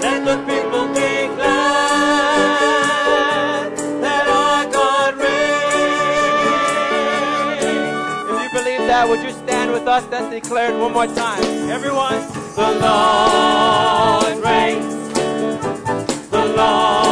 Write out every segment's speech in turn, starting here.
Let the people be glad that our God reigns. If you believe that, would you stand with us? Let's declare it one more time. Everyone, the Lord reigns. The Lord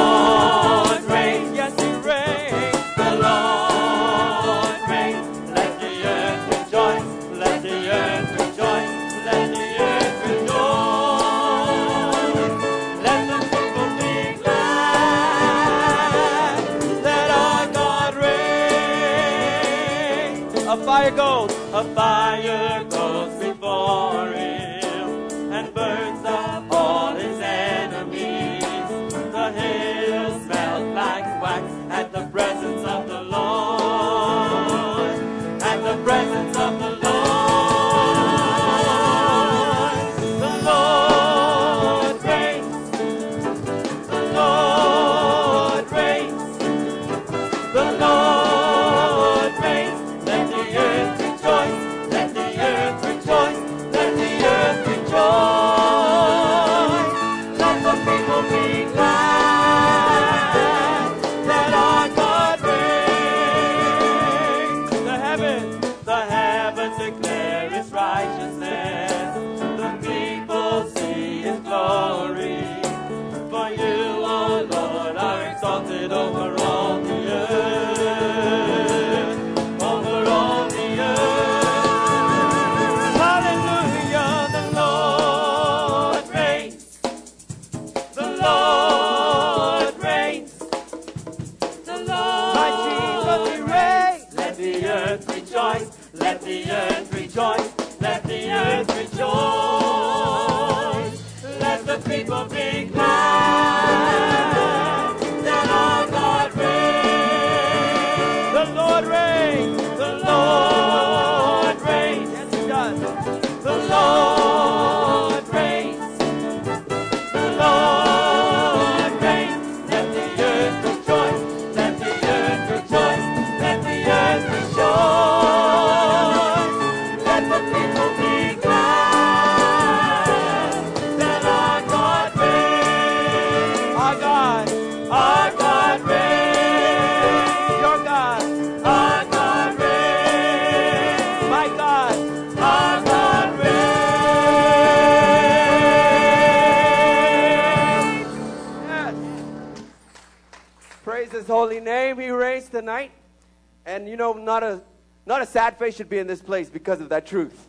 should be in this place because of that truth.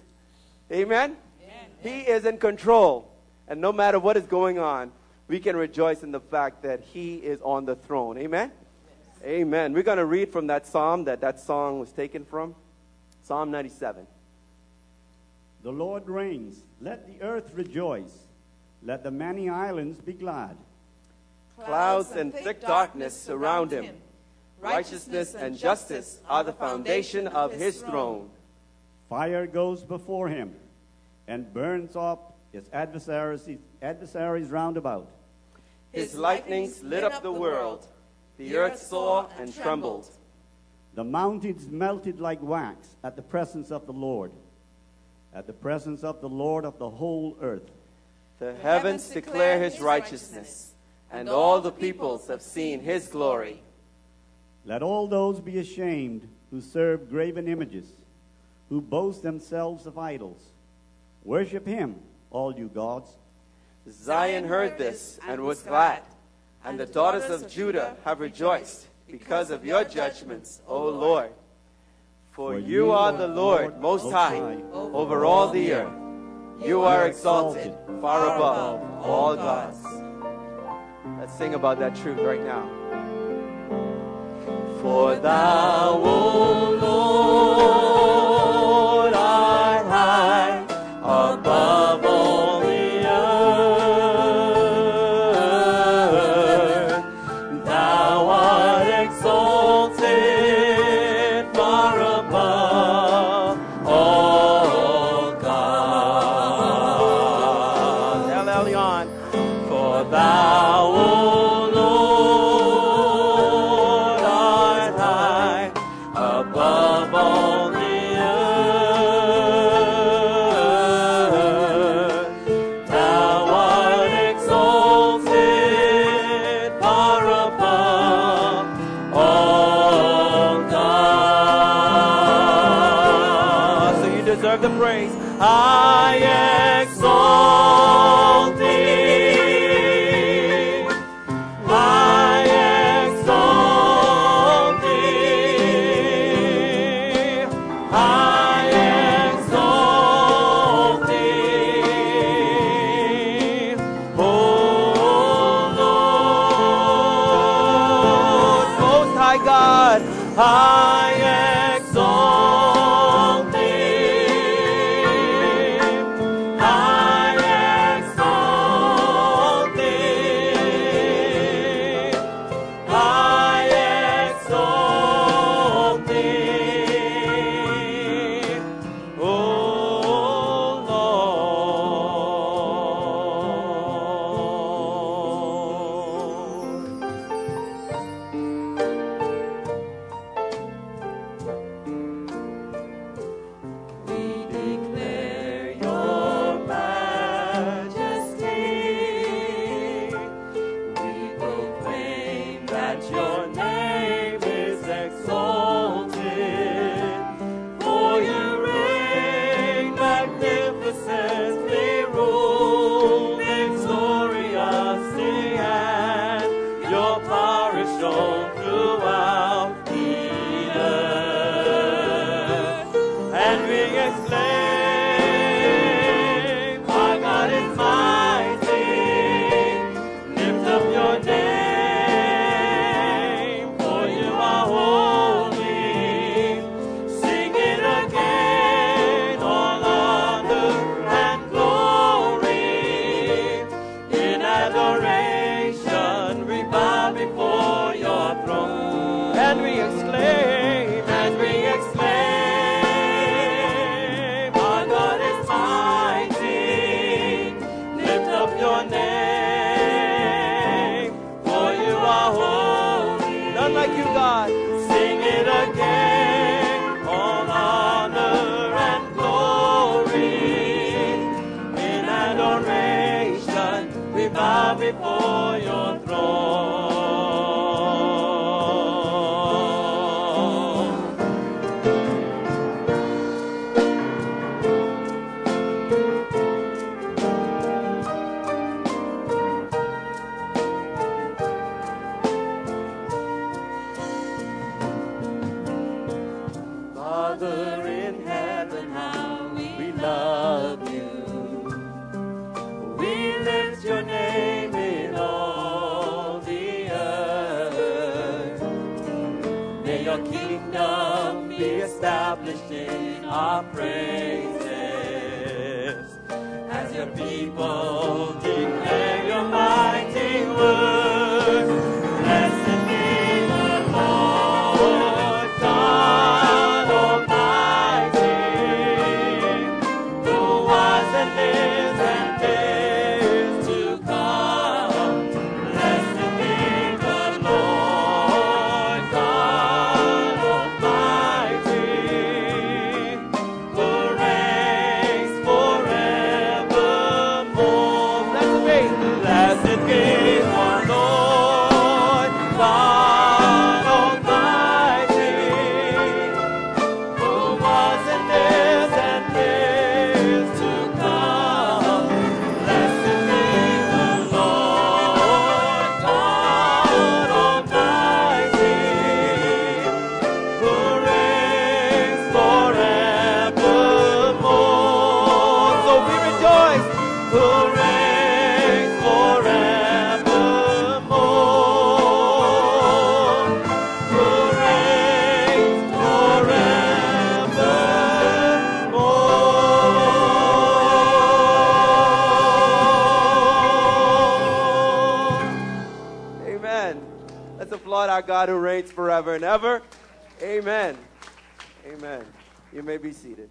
Amen? He is in control. And no matter what is going on, we can rejoice in the fact that He is on the throne. Amen? Amen. We're going to read from that psalm that that song was taken from Psalm 97. The Lord reigns. Let the earth rejoice. Let the many islands be glad. Clouds and thick darkness surround him. Righteousness and justice are the foundation of his throne. Fire goes before him and burns up his adversaries, adversaries round about. His lightnings lit up the world. The earth saw and trembled. The mountains melted like wax at the presence of the Lord, at the presence of the Lord of the whole earth. The heavens declare his righteousness, and all the peoples have seen his glory. Let all those be ashamed who serve graven images, who boast themselves of idols. Worship him, all you gods. Zion heard this and was glad, and the daughters of Judah have rejoiced because of your judgments, O Lord. For you are the Lord most high over all the earth. You are exalted far above all gods. Let's sing about that truth right now. For thou, O God who reigns forever and ever. Amen. Amen. You may be seated.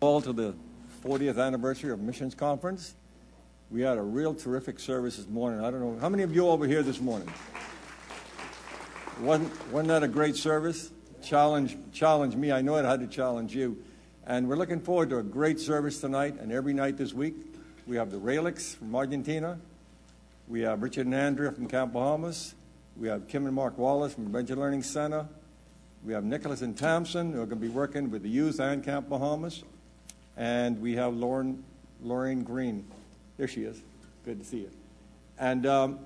all to the 40th anniversary of Missions Conference. We had a real terrific service this morning. I don't know how many of you over here this morning. Wasn't, wasn't that a great service? Challenge, challenge me. I know it had to challenge you. And we're looking forward to a great service tonight and every night this week. We have the Raylix from Argentina. We have Richard and Andrea from Camp Bahamas. We have Kim and Mark Wallace from Adventure Learning Center. We have Nicholas and Thompson who are going to be working with the youth and Camp Bahamas. And we have Lauren, Lauren Green. There she is. Good to see you. And um,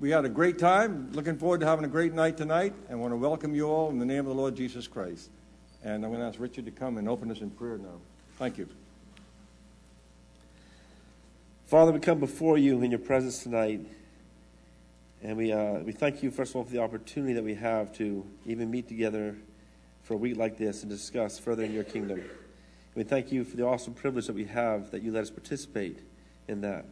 we had a great time. Looking forward to having a great night tonight. And want to welcome you all in the name of the Lord Jesus Christ. And I'm going to ask Richard to come and open us in prayer now. Thank you. Father, we come before you in your presence tonight. And we, uh, we thank you, first of all, for the opportunity that we have to even meet together for a week like this and discuss further in your kingdom. We thank you for the awesome privilege that we have that you let us participate in that.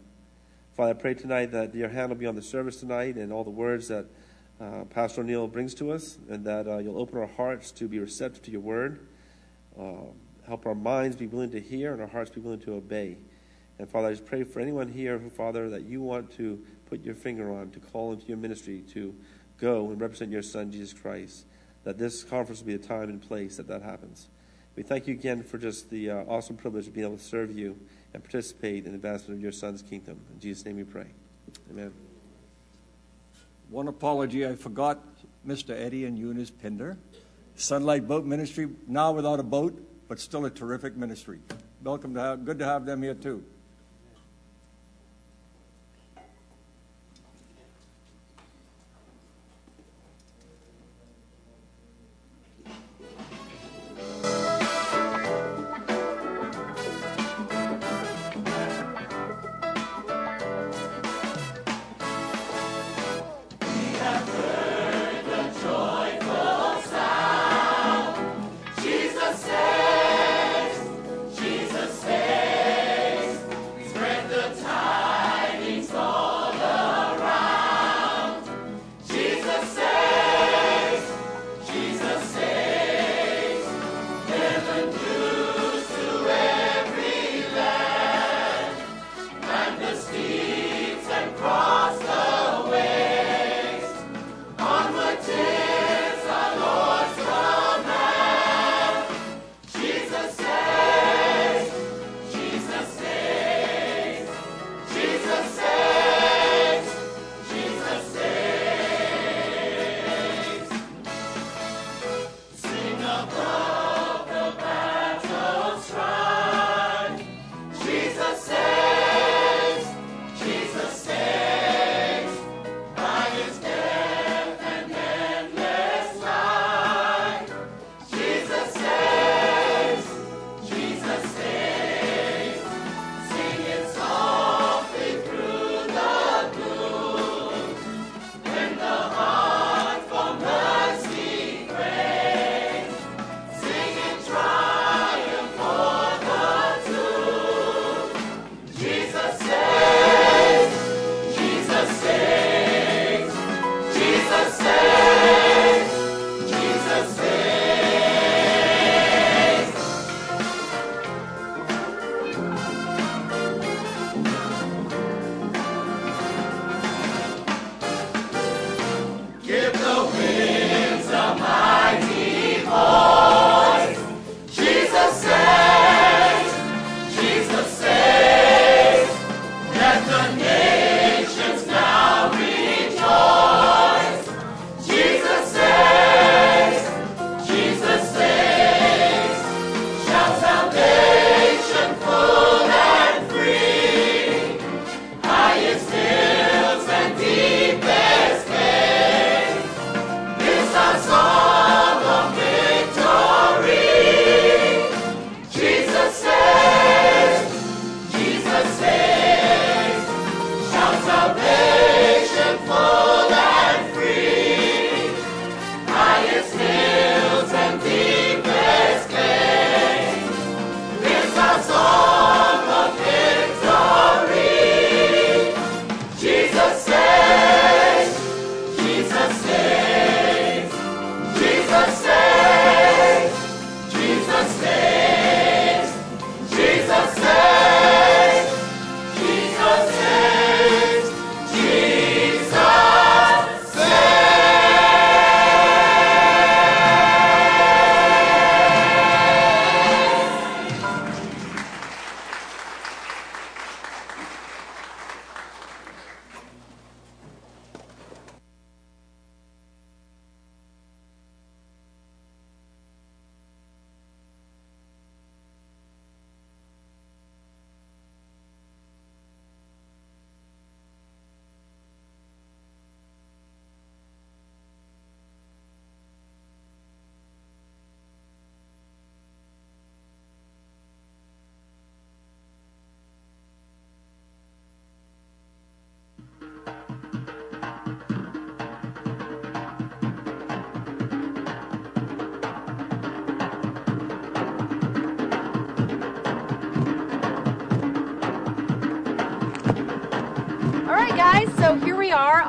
Father, I pray tonight that your hand will be on the service tonight and all the words that uh, Pastor O'Neill brings to us, and that uh, you'll open our hearts to be receptive to your word. Uh, help our minds be willing to hear and our hearts be willing to obey. And Father, I just pray for anyone here, Father, that you want to put your finger on, to call into your ministry, to go and represent your Son, Jesus Christ, that this conference will be a time and place that that happens. We thank you again for just the uh, awesome privilege of being able to serve you and participate in the advancement of your Son's kingdom. In Jesus' name we pray. Amen. One apology, I forgot Mr. Eddie and Eunice Pinder. Sunlight Boat Ministry, now without a boat, but still a terrific ministry. Welcome to have, good to have them here too.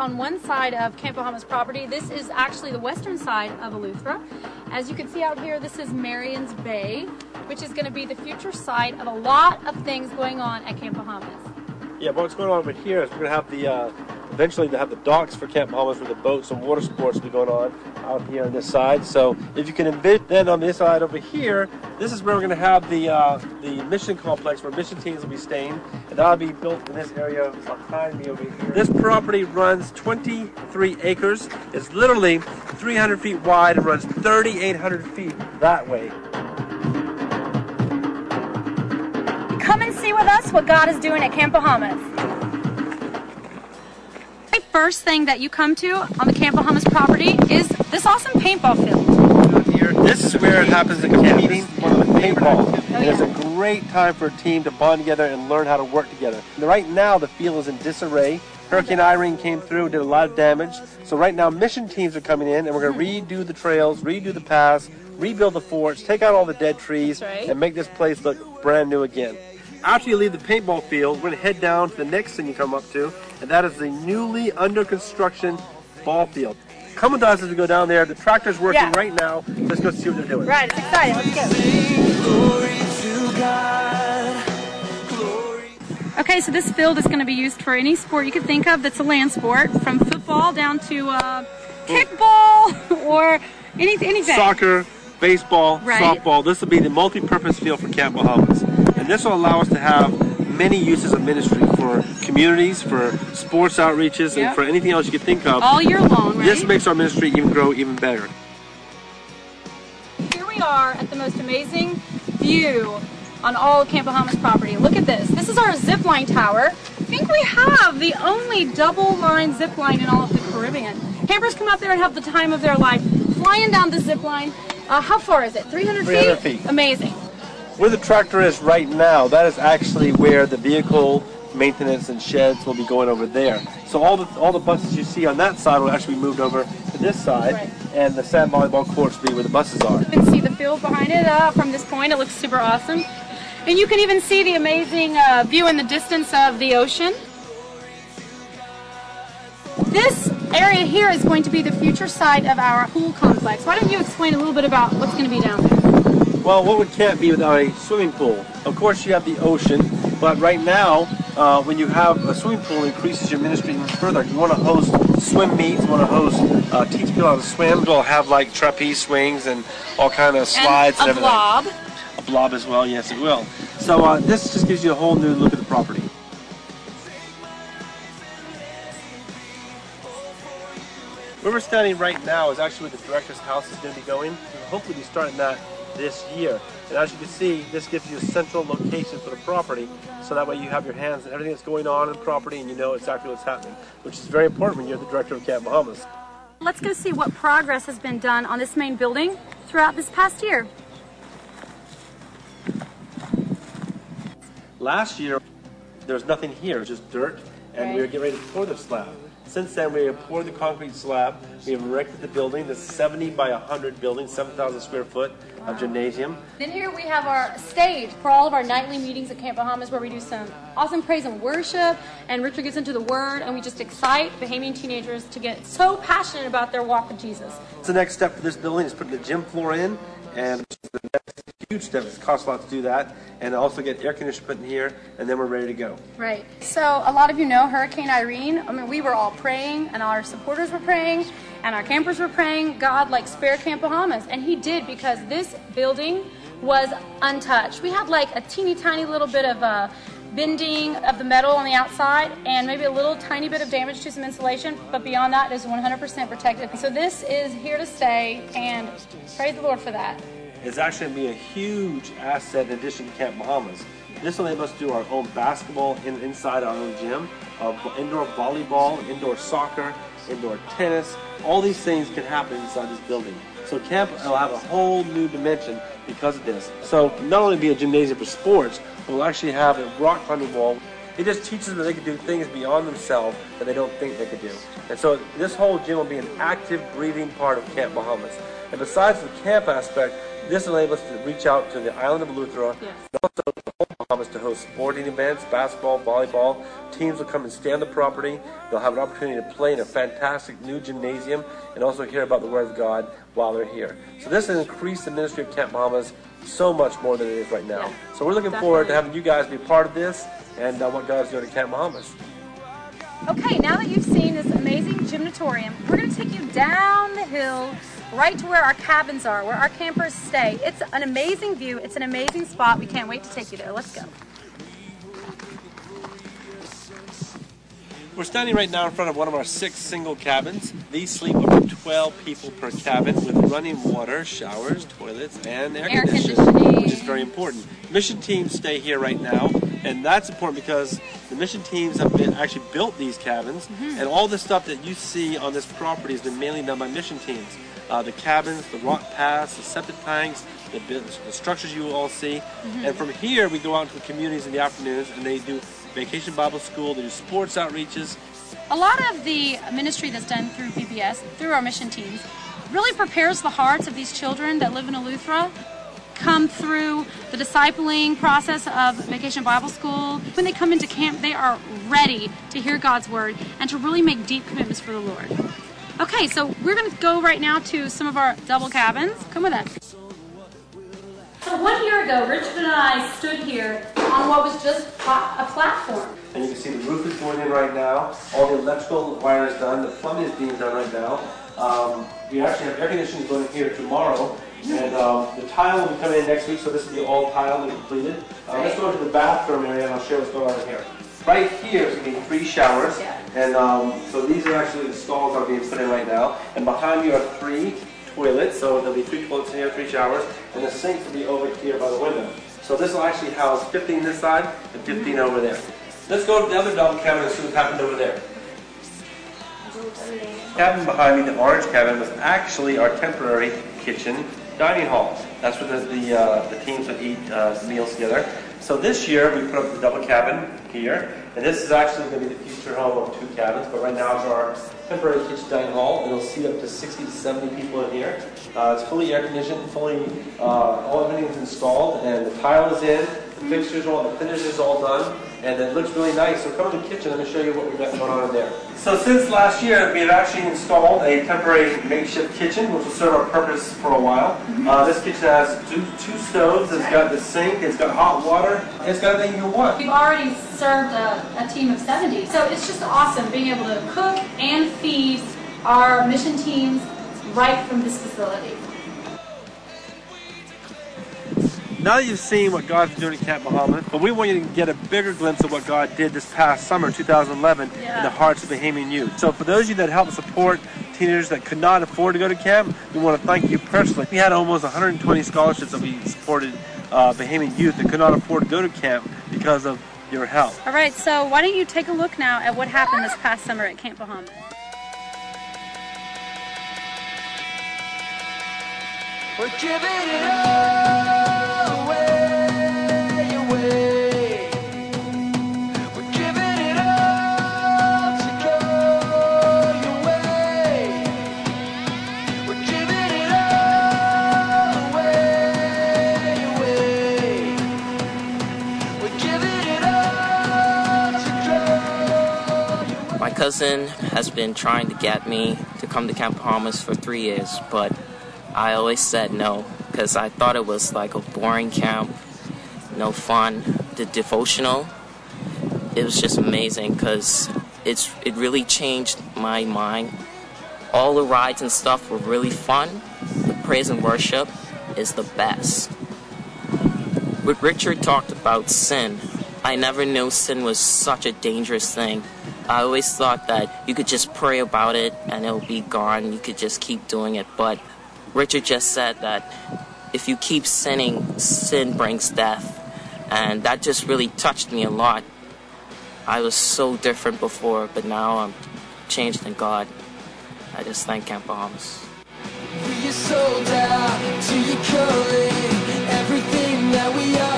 On one side of Camp Bahamas property. This is actually the western side of Eleuthera. As you can see out here, this is Marion's Bay, which is going to be the future site of a lot of things going on at Camp Bahamas. Yeah, but what's going on over here is we're going to have the, uh, eventually to have the docks for Camp Bahamas where the boats and water sports will be going on out here on this side. So if you can envision, then on this side over here, this is where we're going to have the uh, the mission complex where mission teams will be staying, and that'll be built in this area behind me over here. This property runs 23 acres. It's literally 300 feet wide and runs 3,800 feet that way. Come and see with us what God is doing at Camp Bahamas. The first thing that you come to on the Camp Bahamas property is this awesome paintball field. This is where it happens in competing paintball. And oh, it's a great time for a team to bond together and learn how to work together. Right now, the field is in disarray. Hurricane Irene came through, did a lot of damage. So right now, mission teams are coming in, and we're going to mm-hmm. redo the trails, redo the paths, rebuild the forts, take out all the dead trees, right. and make this place look brand new again. After you leave the paintball field, we're going to head down to the next thing you come up to, and that is the newly under construction ball field. Come with us as we go down there. The tractor's working Yeah. right now. Let's go see what they're doing. Right, it's exciting. Let's go. Okay, so this field is going to be used for any sport you can think of that's a land sport, from football down to uh, kickball or any, anything. Soccer, baseball, Right. softball. This will be the multi-purpose field for Camp Bahamas. And this will allow us to have many uses of ministry for communities, for sports outreaches, Yep. and for anything else you could think of. All year long, right? This makes our ministry even grow even better. Here we are at the most amazing view on all of Camp Bahamas property. Look at this. This is our zip line tower. I think we have the only double line zip line in all of the Caribbean. Campers come out there and have the time of their life flying down the zip line. Uh, how far is it? 300, 300 feet. Amazing. Where the tractor is right now, that is actually where the vehicle maintenance and sheds will be going over there. So all the all the buses you see on that side will actually be moved over to this side, Right. and the sand volleyball courts will be where the buses are. You can see the field behind it uh, from this point. It looks super awesome. And you can even see the amazing uh, view in the distance of the ocean. This area here is going to be the future site of our pool complex. Why don't you explain a little bit about what's going to be down there? Well, what would camp be without a swimming pool? Of course, you have the ocean, but right now, uh, when you have a swimming pool, it increases your ministry even further. You want to host swim meets, you want to host, uh, teach people how to swim. We'll have like trapeze swings and all kind of slides and, and a everything. blob. A blob as well, yes, it will. So uh, this just gives you a whole new look at the property. Where we're standing right now is actually where the director's house is going to be going. Hopefully, We'll hopefully be starting that this year. And as you can see, this gives you a central location for the property, so that way you have your hands on everything that's going on in the property and you know exactly what's happening, which is very important when you're the director of Camp Bahamas. Let's go see what progress has been done on this main building throughout this past year. Last year, there was nothing here, it was just dirt, and we were getting ready to pour the slab. Since then, we have poured the concrete slab, we have erected the building, the 70 by 100 building, 7,000 square foot of gymnasium. Then here we have our stage for all of our nightly meetings at Camp Bahamas where we do some awesome praise and worship and Richard gets into the word and we just excite Bahamian teenagers to get so passionate about their walk with Jesus. So the next step for this building is putting the gym floor in, and the next huge step. It costs a lot to do that, and also get air conditioning put in here, and then we're ready to go. Right. So a lot of you know Hurricane Irene. I mean, we were all praying, and our supporters were praying, and our campers were praying. God, like, spare Camp Bahamas, and He did because this building was untouched. We had like a teeny tiny little bit of uh, bending of the metal on the outside, and maybe a little tiny bit of damage to some insulation. But beyond that, it is 100% protected. So this is here to stay, and praise the Lord for that. It's actually going to be a huge asset in addition to Camp Bahamas. This will enable us to do our own basketball in, inside our own gym, uh, indoor volleyball, indoor soccer, indoor tennis. All these things can happen inside this building. So camp will have a whole new dimension because of this. So not only be a gymnasium for sports, we'll actually have a rock climbing wall. It just teaches them that they can do things beyond themselves that they don't think they could do. And so this whole gym will be an active, breathing part of Camp Bahamas. And besides the camp aspect, this will enable us to reach out to the island of Eleuthera, Yes. and also the whole Bahamas to host sporting events, basketball, volleyball. Teams will come and stay on the property. They'll have an opportunity to play in a fantastic new gymnasium and also hear about the Word of God while they're here. So this has increased the ministry of Camp Bahamas so much more than it is right now. Yeah, so we're looking forward to having you guys be part of this and uh, what God's doing at Camp Bahamas. Okay, now that you've seen this amazing gymnatorium, we're going to take you down the hill right to where our cabins are, where our campers stay. It's an amazing view. It's an amazing spot. We can't wait to take you there. Let's go. We're standing right now in front of one of our six single cabins. These sleep up to 12 people per cabin with running water, showers, toilets, and air, Air conditioning, conditioning. which is very important. Mission teams stay here right now, and that's important because the mission teams have been actually built these cabins, and all the stuff that you see on this property has been mainly done by mission teams. Uh, the cabins, the rock paths, the septic tanks, the, the structures you all see. And from here, we go out to the communities in the afternoons, and they do vacation Bible school, they do sports outreaches, A lot of the ministry that's done through VBS, through our mission teams, really prepares the hearts of these children that live in Eleuthera, come through the discipling process of Vacation Bible School. When they come into camp, they are ready to hear God's word and to really make deep commitments for the Lord. Okay, so we're going to go right now to some of our double cabins. Come with us. So one year ago, Richard and I stood here on what was just a platform. And you can see the roof is going in right now. All the electrical wire is done. The plumbing is being done right now. Um, we actually have air conditioning going in here tomorrow. And um, the tile will be coming in next week, so this will be all tiled and completed. Uh, let's go into the bathroom area and I'll show you what's going on here. Right here is going to be three showers. Yeah. And um, so these are actually the stalls that are being put in right now. And behind you are three toilets. So there'll be three toilets in here, three showers. And the sinks will be over here by the window. So this will actually house 15 this side and 15 over there. Let's go to the other double cabin and see what happened over there. The Cabin behind me, the orange cabin, was actually our temporary kitchen dining hall. That's where the, the, uh, the teams would eat uh, meals together. So this year we put up the double cabin here, and this is actually going to be the future home of two cabins, but right now it's our temporary kitchen dining hall. It'll seat up to 60 to 70 people in here. Uh, it's fully air conditioned, fully, uh, all everything's installed, and the tile is in, the fixtures are all, the finish is all done, and it looks really nice. So come to the kitchen, let me show you what we've got going on in there. So since last year, we have actually installed a temporary makeshift kitchen, which will serve our purpose for a while. Uh, this kitchen has two, two stoves, it's got the sink, it's got hot water, it's got everything you want. We've already served a, a team of 70. So it's just awesome being able to cook and feed our mission teams right from this facility. Now that you've seen what God's doing at Camp Bahamas, but we want you to get a bigger glimpse of what God did this past summer, 2011, in the hearts of Bahamian youth. So for those of you that helped support teenagers that could not afford to go to camp, we want to thank you personally. We had almost 120 scholarships that we supported uh, Bahamian youth that could not afford to go to camp because of your help. All right, so why don't you take a look now at what happened this past summer at Camp Bahamas? We're giving it all cousin has been trying to get me to come to Camp Bahamas for three years, but I always said no because I thought it was like a boring camp, no fun. The devotional, it was just amazing because it's it really changed my mind. All the rides and stuff were really fun. The praise and worship is the best. When Richard talked about sin, I never knew sin was such a dangerous thing. I always thought that you could just pray about it and it'll be gone. You could just keep doing it. But Richard just said that if you keep sinning, sin brings death. And that just really touched me a lot. I was so different before, but now I'm changed in God. I just thank Camp. We are sold out to your calling. Everything that we are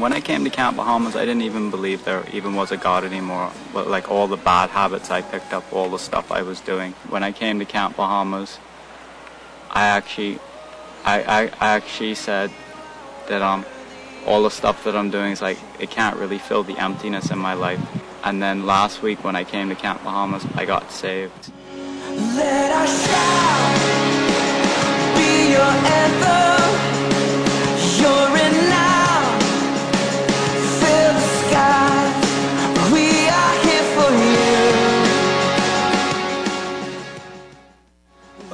when I came to Camp Bahamas, I didn't even believe there even was a God anymore. But like all the bad habits I picked up, all the stuff I was doing. When I came to Camp Bahamas, I actually, I, I, I actually said that um, all the stuff that I'm doing is like it can't really fill the emptiness in my life. And then last week when I came to Camp Bahamas, I got saved. Let shout be your anthem.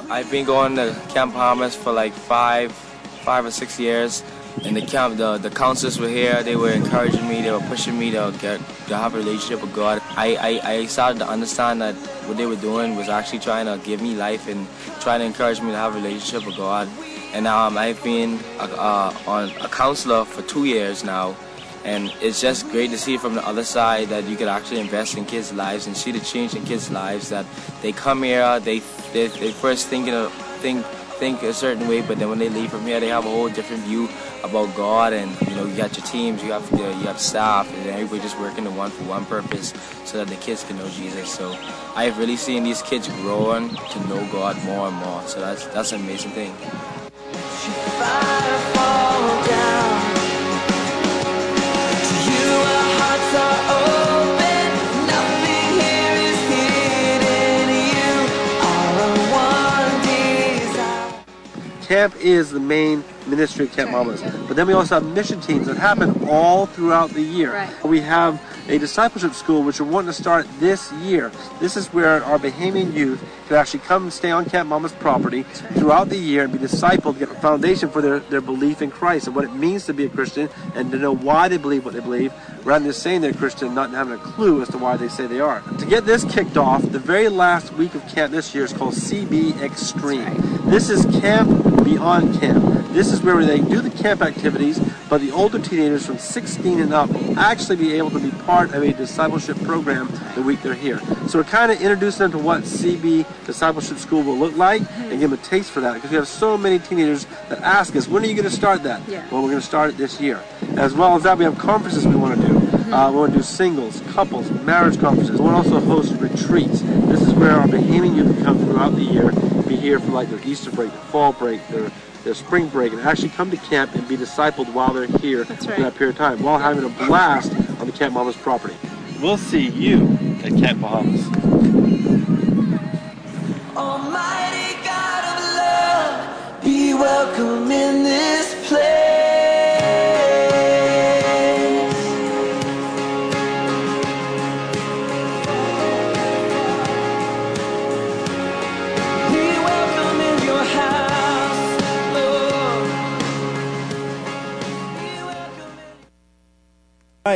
I've been going to Camp Bahamas for like five, five or six years. And the camp, the, the counselors were here. They were encouraging me. They were pushing me to get to have a relationship with God. I, I, I started to understand that what they were doing was actually trying to give me life and trying to encourage me to have a relationship with God. And um, I've been a, uh, on a counselor for two years now. And it's just great to see from the other side that you could actually invest in kids' lives and see the change in kids' lives. That they come here, they they, they first think, of, think think a certain way, but then when they leave from here, they have a whole different view about God. And you know, you got your teams, you have the, you have staff, and everybody just working to one for one purpose, so that the kids can know Jesus. So I've really seen these kids growing to know God more and more. So that's that's an amazing thing. Camp is the main ministry of Camp Bahamas. But then we also have mission teams that happen all throughout the year. Right. We have a discipleship school which we're wanting to start this year. This is where our Bahamian youth can actually come and stay on Camp Bahamas property throughout the year and be discipled, get a foundation for their, their belief in Christ and what it means to be a Christian and to know why they believe what they believe, rather than just saying they're Christian and not having a clue as to why they say they are. To get this kicked off, the very last week of camp this year is called CB Extreme. This is Camp Beyond Camp. This is where they do the camp activities, but the older teenagers from 16 and up will actually be able to be part of a discipleship program the week they're here. So we're kind of introducing them to what CB Discipleship School will look like and give them a taste for that because we have so many teenagers that ask us, when are you going to start that? Yeah. Well, we're going to start it this year. As well as that, we have conferences we want to do. Uh, we want to do singles, couples, marriage conferences. We want to also host retreats. This is where our Bahamian youth come throughout the year, be here for like their Easter break, their fall break, their their spring break, and actually come to camp and be discipled while they're here That's for that period of time, while having a blast on the Camp Bahamas property. We'll see you at Camp Bahamas. Almighty God of love, be welcome in this place.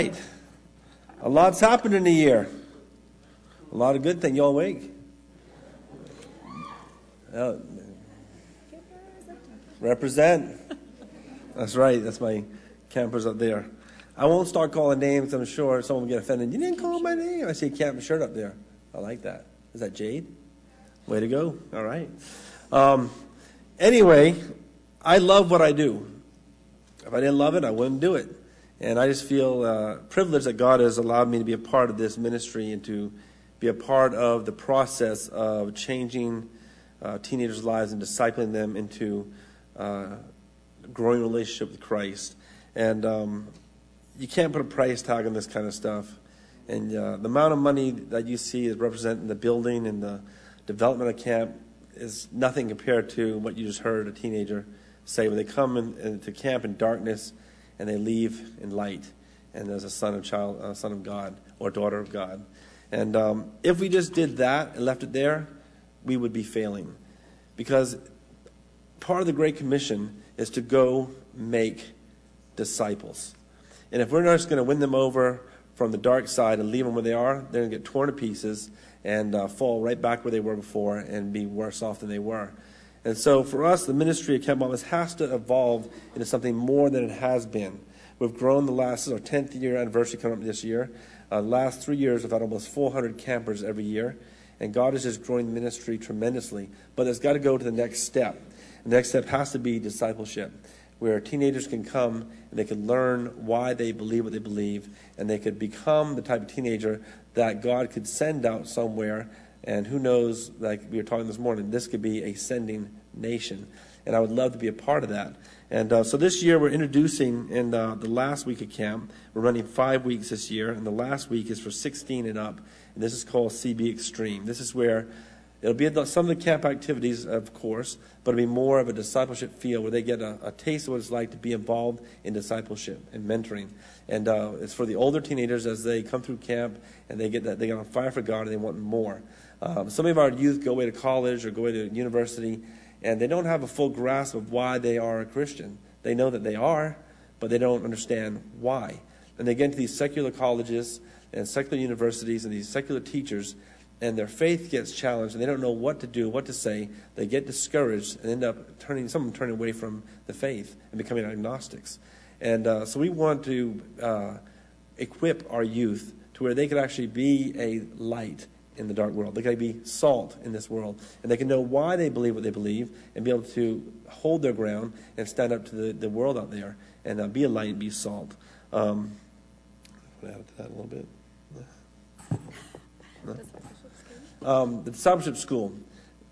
Right. A lot's happened in a year. A lot of good things. Y'all awake? Uh, represent. That's right. That's my campers up there. I won't start calling names. I'm sure someone will get offended. You didn't call my name. I see a camp shirt up there. I like that. Is that Jade? Way to go. All right. Um, anyway, I love what I do. If I didn't love it, I wouldn't do it. And I just feel uh, privileged that God has allowed me to be a part of this ministry and to be a part of the process of changing uh, teenagers' lives and discipling them into uh, growing relationship with Christ. And um, you can't put a price tag on this kind of stuff. And uh, the amount of money that you see is representing the building and the development of camp is nothing compared to what you just heard a teenager say when they come in, into camp in darkness and they leave in light and there's a son of child, son of God or daughter of God. And um, if we just did that and left it there, we would be failing, because part of the Great Commission is to go make disciples. And if we're not just going to win them over from the dark side and leave them where they are, they're going to get torn to pieces and uh, fall right back where they were before and be worse off than they were. And so for us, the ministry of Camp Bahamas has to evolve into something more than it has been. We've grown the last, our 10th year anniversary coming up this year. Uh, last three years, we've had almost 400 campers every year. And God is just growing the ministry tremendously. But it's got to go to the next step. The next step has to be discipleship. where teenagers can come and they can learn why they believe what they believe, and they could become the type of teenager that God could send out somewhere. And who knows, like we were talking this morning, this could be a sending nation. And I would love to be a part of that. And uh, so this year we're introducing in uh, the last week of camp. We're running five weeks this year, and the last week is for 16 and up. And this is called CB Extreme. This is where it'll be some of the camp activities, of course, but it'll be more of a discipleship feel where they get a, a taste of what it's like to be involved in discipleship and mentoring. And uh, it's for the older teenagers as they come through camp and they get that they get on fire for God and they want more. Um, some of our youth go away to college or go away to university, and they don't have a full grasp of why they are a Christian. They know that they are, but they don't understand why. And they get into these secular colleges and secular universities and these secular teachers, and their faith gets challenged, and they don't know what to do, what to say. They get discouraged and end up turning, some of them turning away from the faith and becoming agnostics. And uh, so we want to uh, equip our youth to where they could actually be a light in the dark world. They can be salt in this world. And they can know why they believe what they believe and be able to hold their ground and stand up to the, the world out there and uh, be a light and be salt. Um, add to that a little bit. Um, the discipleship school.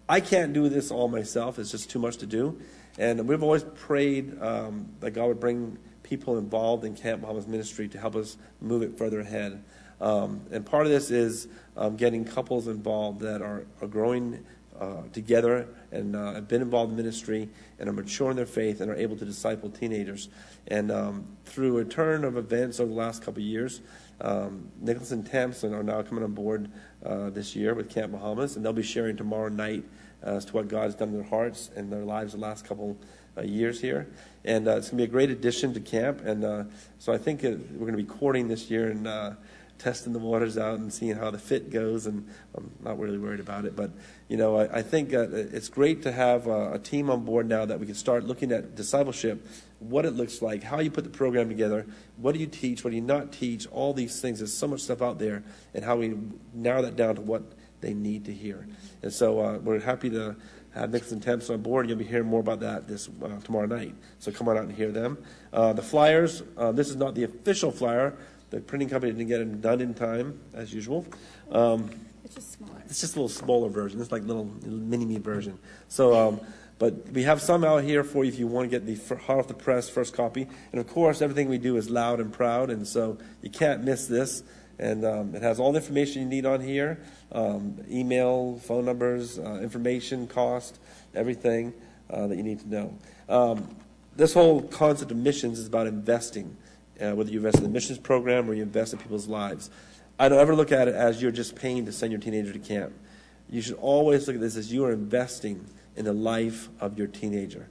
I can't do this all myself. It's just too much to do. And we've always prayed um, that God would bring people involved in Camp Bahamas ministry to help us move it further ahead. Um, and part of this is um, getting couples involved that are, are growing uh, together and uh, have been involved in ministry and are mature in their faith and are able to disciple teenagers. And um, through a turn of events over the last couple of years, um, Nicholas and Tamsin are now coming on board uh, this year with Camp Bahamas, and they'll be sharing tomorrow night uh, as to what God has done in their hearts and their lives the last couple uh, years here. And uh, it's going to be a great addition to camp. And uh, so I think we're going to be courting this year and testing the waters out and seeing how the fit goes. And I'm not really worried about it. But, you know, I, I think uh, it's great to have a team on board now that we can start looking at discipleship, what it looks like, how you put the program together, what do you teach, what do you not teach, all these things. There's so much stuff out there, and how we narrow that down to what they need to hear. And so uh, we're happy to have and Temps on board. You'll be hearing more about that this uh, tomorrow night. So come on out and hear them. Uh, the flyers. Uh, this is not the official flyer. The printing company didn't get it done in time, as usual. Um, it's just smaller. It's just a little smaller version. It's like a little mini me version. So, um, but we have some out here for you if you want to get the hot off the press first copy. And of course, everything we do is loud and proud, and so you can't miss this. And um, it has all the information you need on here um, email, phone numbers, uh, information, cost, everything uh, that you need to know. Um, this whole concept of missions is about investing, uh, whether you invest in the missions program or you invest in people's lives. I don't ever look at it as you're just paying to send your teenager to camp. You should always look at this as you are investing in the life of your teenager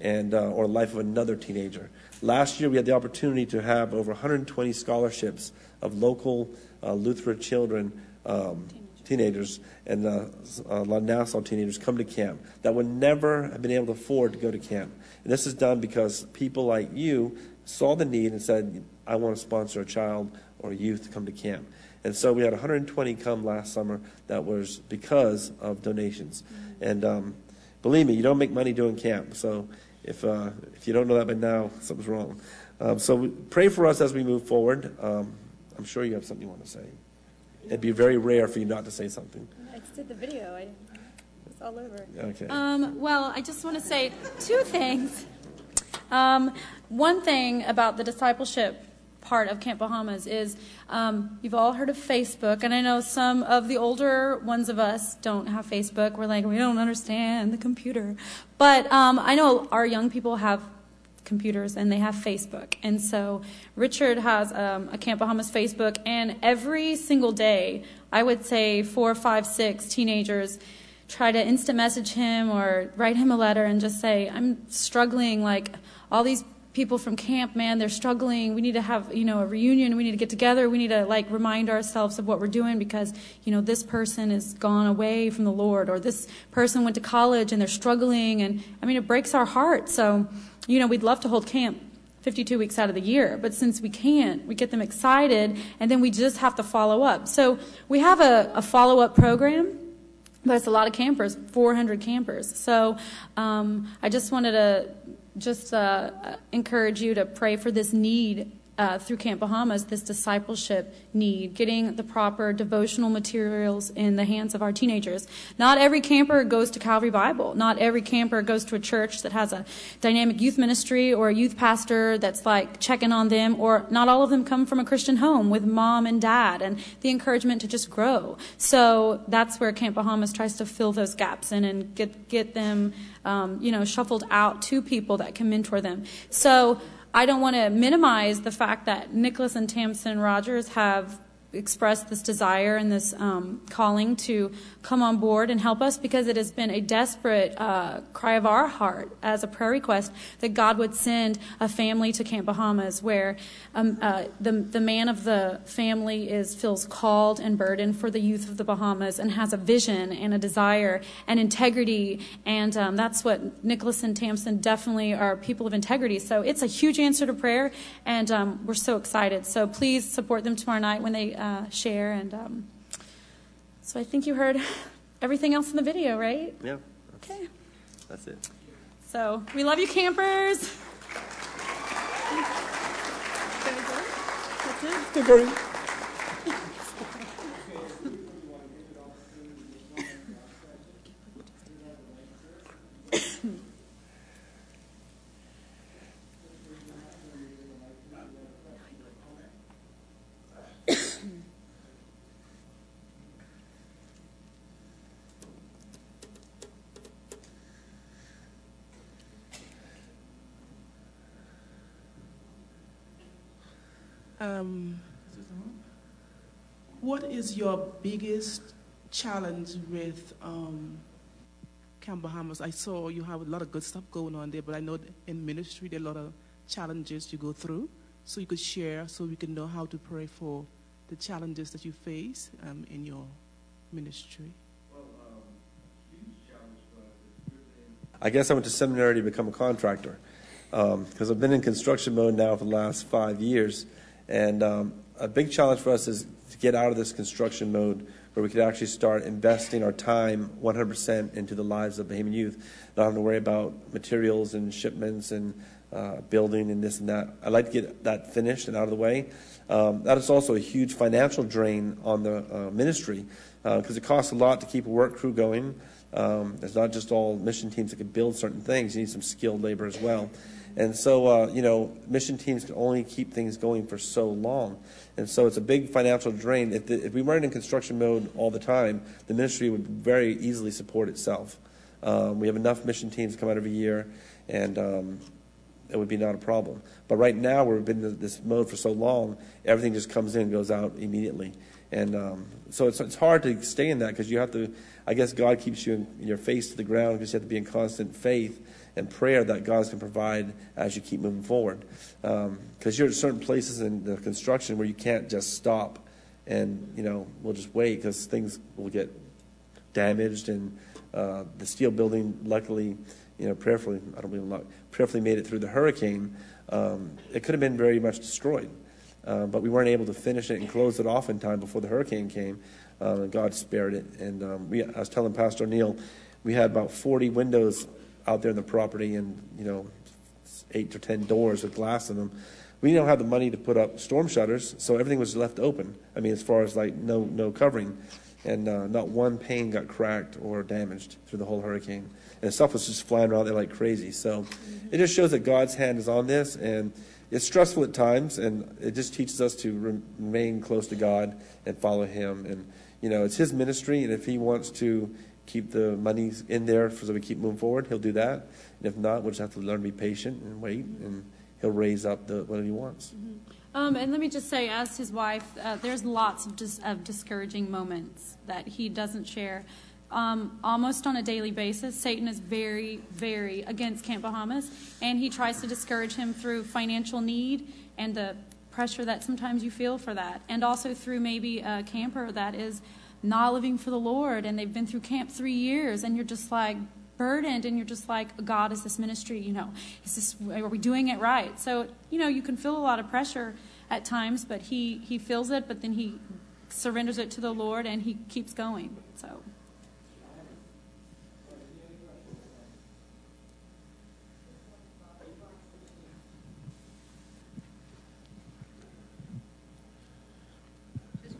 and uh, or life of another teenager. Last year, we had the opportunity to have over 120 scholarships of local uh, Eleutheran children um, teenagers and uh, of Nassau teenagers come to camp that would never have been able to afford to go to camp. And this is done because people like you saw the need and said, I want to sponsor a child or a youth to come to camp. And so we had 120 come last summer that was because of donations. And um, believe me, you don't make money doing camp. So if, uh, if you don't know that by now, something's wrong. Um, so pray for us as we move forward. Um, I'm sure you have something you want to say. It'd be very rare for you not to say something. I just did the video. I, it's all over. Okay. Um, well, I just want to say two things. Um, one thing about the discipleship part of Camp Bahamas is um, you've all heard of Facebook, and I know some of the older ones of us don't have Facebook. We're like, we don't understand the computer. But um, I know our young people have computers and they have Facebook. And so Richard has um, a Camp Bahamas Facebook, and every single day, I would say four, five, six teenagers try to instant message him or write him a letter and just say, I'm struggling, like all these people from camp, man, they're struggling. We need to have, you know, a reunion. We need to get together. We need to like remind ourselves of what we're doing because, you know, this person has gone away from the Lord or this person went to college and they're struggling. And I mean, it breaks our heart. So, you know, we'd love to hold camp 52 weeks out of the year, but since we can't, we get them excited and then we just have to follow up. So we have a, a follow up program. But it's a lot of campers, 400 campers. So um, I just wanted to just uh, encourage you to pray for this need through Camp Bahamas this discipleship need, getting the proper devotional materials in the hands of our teenagers. Not every camper goes to Calvary Bible. Not every camper goes to a church that has a dynamic youth ministry or a youth pastor that's like checking on them, or not all of them come from a Christian home with mom and dad and the encouragement to just grow. So that's where Camp Bahamas tries to fill those gaps in and get, get them, um, you know, shuffled out to people that can mentor them. So, I don't want to minimize the fact that Nicholas and Tamsin Rogers have expressed this desire and this um, calling to come on board and help us because it has been a desperate uh, cry of our heart as a prayer request that God would send a family to Camp Bahamas where um, uh, the, the man of the family is feels called and burdened for the youth of the Bahamas and has a vision and a desire and integrity and um, that's what Nicholas and Tamsin definitely are people of integrity so it's a huge answer to prayer and um, we're so excited so please support them tomorrow night when they uh, share. And um, so I think you heard everything else in the video, right? Yeah. That's, okay. That's it. So we love you, campers. That's it. Um, what is your biggest challenge with um, Camp Bahamas? I saw you have a lot of good stuff going on there, but I know in ministry there are a lot of challenges you go through. So you could share so we can know how to pray for the challenges that you face um, in your ministry. I guess I went to seminary to become a contractor because um, I've been in construction mode now for the last five years. And um, a big challenge for us is to get out of this construction mode where we could actually start investing our time 100% into the lives of Bahamian youth, not having to worry about materials and shipments and uh, building and this and that. I'd like to get that finished and out of the way. Um, that is also a huge financial drain on the uh, ministry because uh, it costs a lot to keep a work crew going. Um, it's not just all mission teams that can build certain things. You need some skilled labor as well. And so, uh, you know, mission teams can only keep things going for so long. And so it's a big financial drain. If, the, if we weren't in construction mode all the time, the ministry would very easily support itself. Um, we have enough mission teams come out every year, and um, it would be not a problem. But right now, we've been in this mode for so long, everything just comes in and goes out immediately. And um, so it's, it's hard to stay in that because you have to, I guess God keeps you in, in your face to the ground because you have to be in constant faith and prayer that God's going to provide as you keep moving forward. Because um, you're at certain places in the construction where you can't just stop and, you know, we'll just wait because things will get damaged. And uh, the steel building, luckily, you know, prayerfully, I don't believe in luck, prayerfully made it through the hurricane. Um, it could have been very much destroyed. Uh, but we weren't able to finish it and close it off in time before the hurricane came. Uh, God spared it. And um, we, I was telling Pastor Neil, we had about 40 windows out there in the property and, you know, eight or ten doors with glass in them. We don't have the money to put up storm shutters, so everything was left open. I mean, as far as like no no covering, and uh, not one pane got cracked or damaged through the whole hurricane. And stuff was just flying around there like crazy. So it just shows that God's hand is on this, and it's stressful at times, and it just teaches us to remain close to God and follow Him. And you know, it's His ministry, and if He wants to keep the money in there so we keep moving forward, he'll do that. And if not, we'll just have to learn to be patient and wait, and he'll raise up the whatever he wants. Mm-hmm. Um, and let me just say, as his wife, uh, there's lots of, dis- of discouraging moments that he doesn't share. Um, almost on a daily basis, Satan is very, very against Camp Bahamas, and he tries to discourage him through financial need and the pressure that sometimes you feel for that, and also through maybe a camper that is not living for the Lord and they've been through camp three years and you're just like burdened and you're just like, God, is this ministry, you know, is this, are we doing it right? So, you know, you can feel a lot of pressure at times, but he, he feels it, but then he surrenders it to the Lord and he keeps going. So.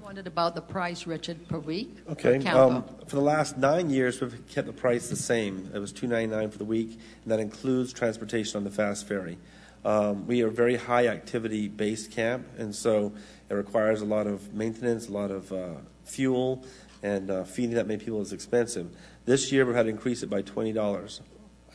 Wondered about the price, Richard, per week. Okay. camper. Um, for the last nine years, we've kept the price the same. It was two ninety nine for the week, and that includes transportation on the fast ferry. Um, we are a very high activity based camp, and so it requires a lot of maintenance, a lot of uh, fuel, and uh, feeding that many people is expensive. This year, we've had to increase it by twenty dollars.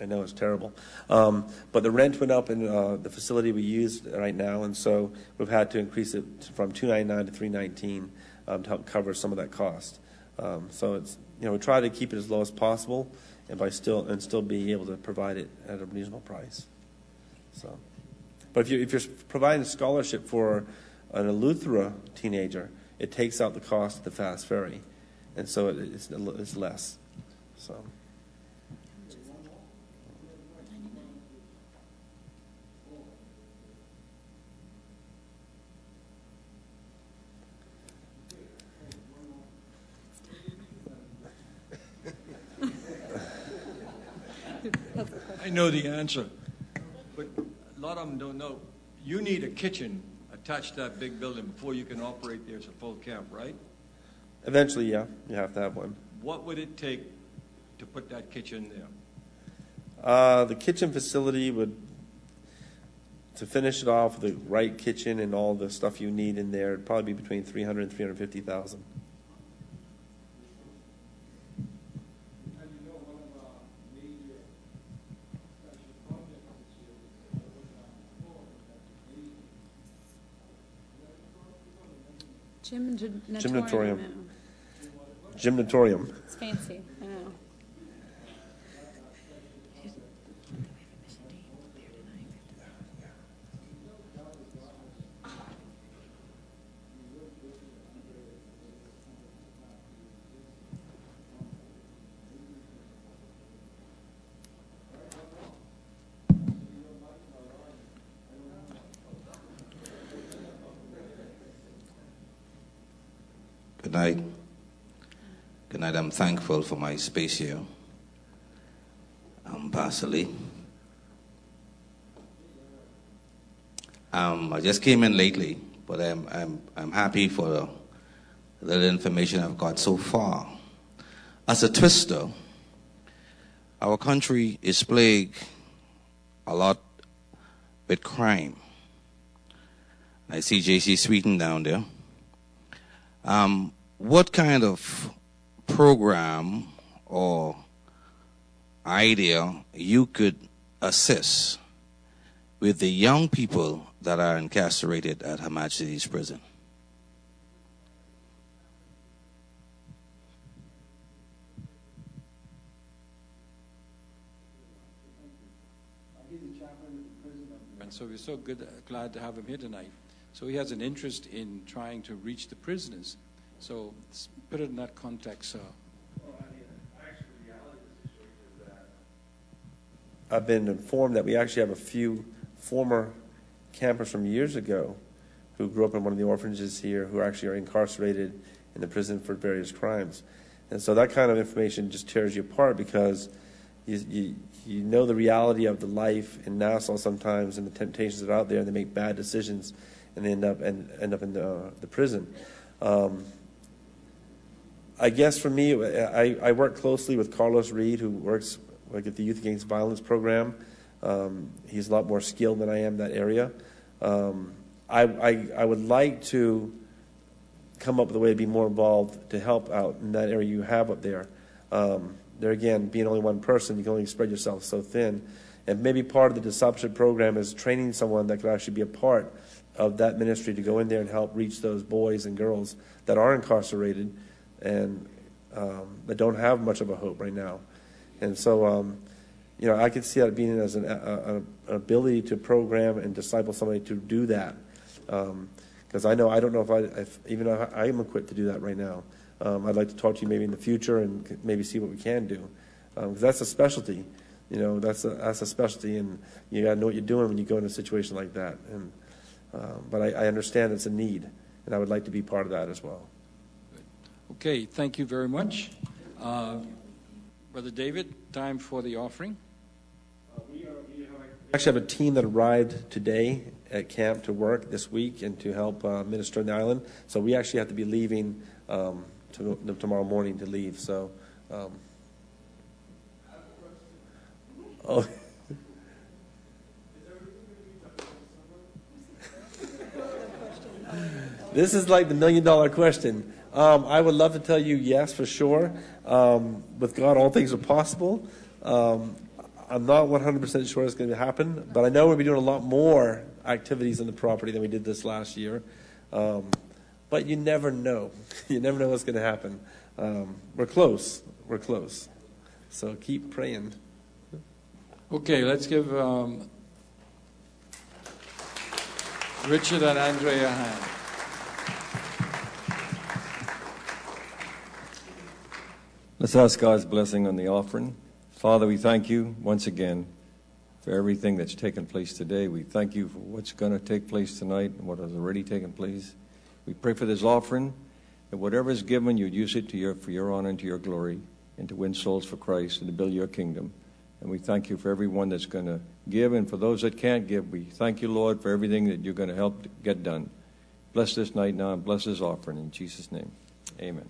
I know it's terrible, um, but the rent went up in uh, the facility we use right now, and so we've had to increase it from two ninety nine to three nineteen um, to help cover some of that cost. Um, so it's you know we try to keep it as low as possible, and by still and still being able to provide it at a reasonable price. So, but if you if you're providing a scholarship for an Eleuthera teenager, it takes out the cost of the fast ferry, and so it, it's it's less. So. I know the answer, but a lot of them don't know. You need a kitchen attached to that big building before you can operate there as a full camp, right? Eventually, yeah, you have to have one. What would it take to put that kitchen there? Uh, the kitchen facility would, to finish it off, the right kitchen and all the stuff you need in there, it'd probably be between 300 and 350,000. Gym Gymnatorium. Gymnatorium. It's fancy. I know. Good night. Good night. I'm thankful for my space here. I'm Lee. Um, I just came in lately, but I'm, I'm, I'm happy for the information I've got so far. As a twister, our country is plagued a lot with crime. I see J.C. Sweeten down there. Um, what kind of program or idea you could assist with the young people that are incarcerated at Majesty's prison? And so we're so good, glad to have him here tonight. So he has an interest in trying to reach the prisoners. So put it in that context. I've been informed that we actually have a few former campers from years ago who grew up in one of the orphanages here who actually are incarcerated in the prison for various crimes. And so that kind of information just tears you apart because you, you, you know the reality of the life in Nassau sometimes and the temptations that are out there, and they make bad decisions and they end up, and, end up in the, the prison. Um, I guess for me, I, I work closely with Carlos Reed, who works like at the Youth Against Violence program. Um, he's a lot more skilled than I am in that area. Um, I, I, I would like to come up with a way to be more involved to help out in that area you have up there. Um, there again, being only one person, you can only spread yourself so thin. And maybe part of the discipleship program is training someone that could actually be a part of that ministry to go in there and help reach those boys and girls that are incarcerated and um, that don't have much of a hope right now. And so, um, you know, I could see that being as an, a, a, an ability to program and disciple somebody to do that. Because I know I don't know if I, if, even though I am equipped to do that right now. Um, I'd like to talk to you maybe in the future and maybe see what we can do. Because that's a specialty. You know, that's a, that's a specialty, and you got to know what you're doing when you go in a situation like that. And um, but I, I understand it's a need, and I would like to be part of that as well. Okay, thank you very much. Uh, Brother David, time for the offering. We actually have a team that arrived today, at camp to work this week and to help uh, minister on the island. So we actually have to be leaving um, to, tomorrow morning to leave. So. Um, oh. this is like the million dollar question. Um, I would love to tell you yes for sure. Um, with God, all things are possible. Um, I'm not 100% sure it's going to happen, but I know we'll be doing a lot more activities on the property than we did this last year. Um, but you never know. you never know what's going to happen. Um, we're close. We're close. So keep praying. Okay, let's give um, Richard and Andrea a hand. Let's ask God's blessing on the offering. Father, we thank you once again for everything that's taken place today. We thank you for what's going to take place tonight and what has already taken place. We pray for this offering, that whatever is given, you'd use it to your, for your honor and to your glory, and to win souls for Christ and to build your kingdom. And we thank you for everyone that's going to give, and for those that can't give, we thank you, Lord, for everything that you're going to help get done. Bless this night now and bless this offering in Jesus' name. Amen.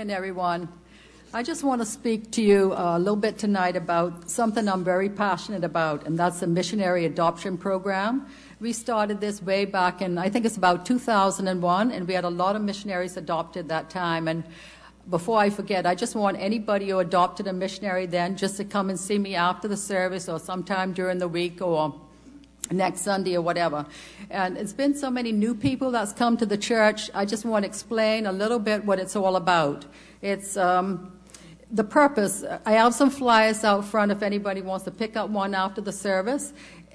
Evening, everyone. I just want to speak to you uh, a little bit tonight about something I'm very passionate about, and that's the missionary adoption program. We started this way back in, I think it's about 2001, and we had a lot of missionaries adopted that time. And before I forget, I just want anybody who adopted a missionary then just to come and see me after the service or sometime during the week or next Sunday or whatever. And it's been so many new people that's come to the church. I just want to explain a little bit what it's all about. It's um, the purpose. I have some flyers out front if anybody wants to pick up one after the service.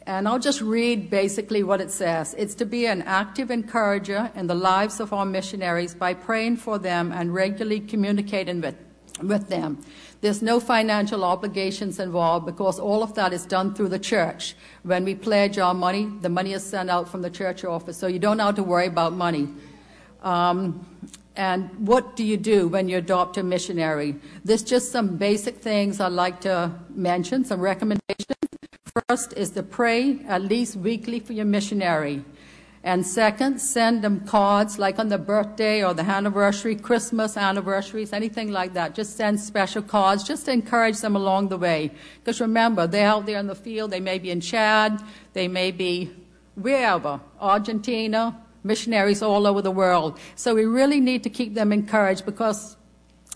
And I'll just read basically what it says. It's to be an active encourager in the lives of our missionaries by praying for them and regularly communicating with, with them. There's no financial obligations involved because all of that is done through the church. When we pledge our money, the money is sent out from the church office, so you don't have to worry about money. Um, and what do you do when you adopt a missionary? There's just some basic things I'd like to mention, some recommendations. First is to pray at least weekly for your missionary. And second, send them cards like on the birthday or the anniversary, Christmas anniversaries, anything like that. Just send special cards just to encourage them along the way. Because remember, they're out there in the field. They may be in Chad. They may be wherever, Argentina, missionaries all over the world. So we really need to keep them encouraged because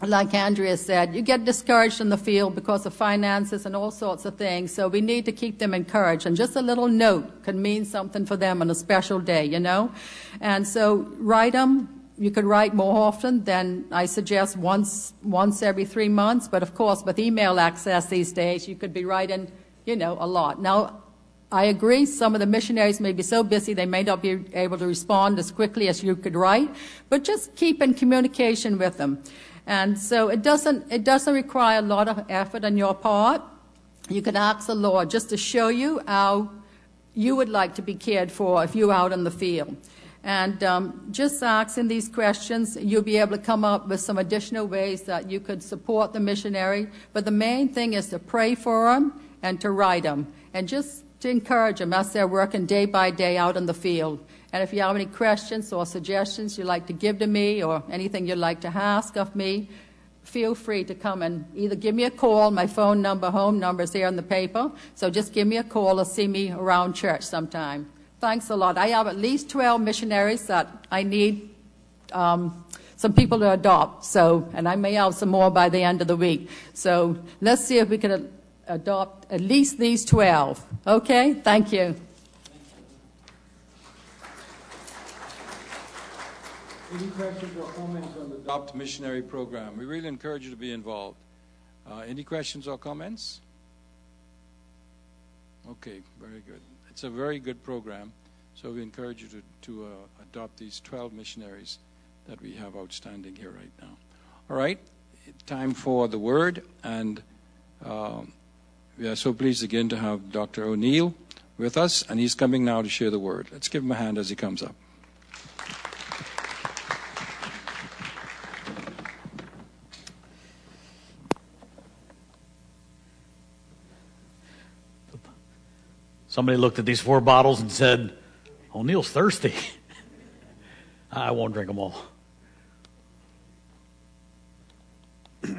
like Andrea said, you get discouraged in the field because of finances and all sorts of things. So we need to keep them encouraged. And just a little note can mean something for them on a special day, you know? And so write them. You could write more often than I suggest once, once every three months. But of course, with email access these days, you could be writing, you know, a lot. Now, I agree, some of the missionaries may be so busy they may not be able to respond as quickly as you could write, but just keep in communication with them. And so it doesn't, it doesn't require a lot of effort on your part. You can ask the Lord just to show you how you would like to be cared for if you're out in the field. And um, just asking these questions, you'll be able to come up with some additional ways that you could support the missionary. But the main thing is to pray for them and to write them and just to encourage them as they're working day by day out in the field. And if you have any questions or suggestions you'd like to give to me or anything you'd like to ask of me, feel free to come and either give me a call. My phone number, home number is here in the paper. So just give me a call or see me around church sometime. Thanks a lot. I have at least 12 missionaries that I need um, some people to adopt. So, and I may have some more by the end of the week. So let's see if we can adopt at least these 12. Okay? Thank you. Any questions or comments on the Adopt Missionary Program? We really encourage you to be involved. Uh, any questions or comments? Okay, very good. It's a very good program, so we encourage you to, to uh, adopt these 12 missionaries that we have outstanding here right now. All right, time for the word, and uh, we are so pleased again to have Dr. O'Neill with us, and he's coming now to share the word. Let's give him a hand as he comes up. Somebody looked at these four bottles and said, O'Neill's thirsty. I won't drink them all.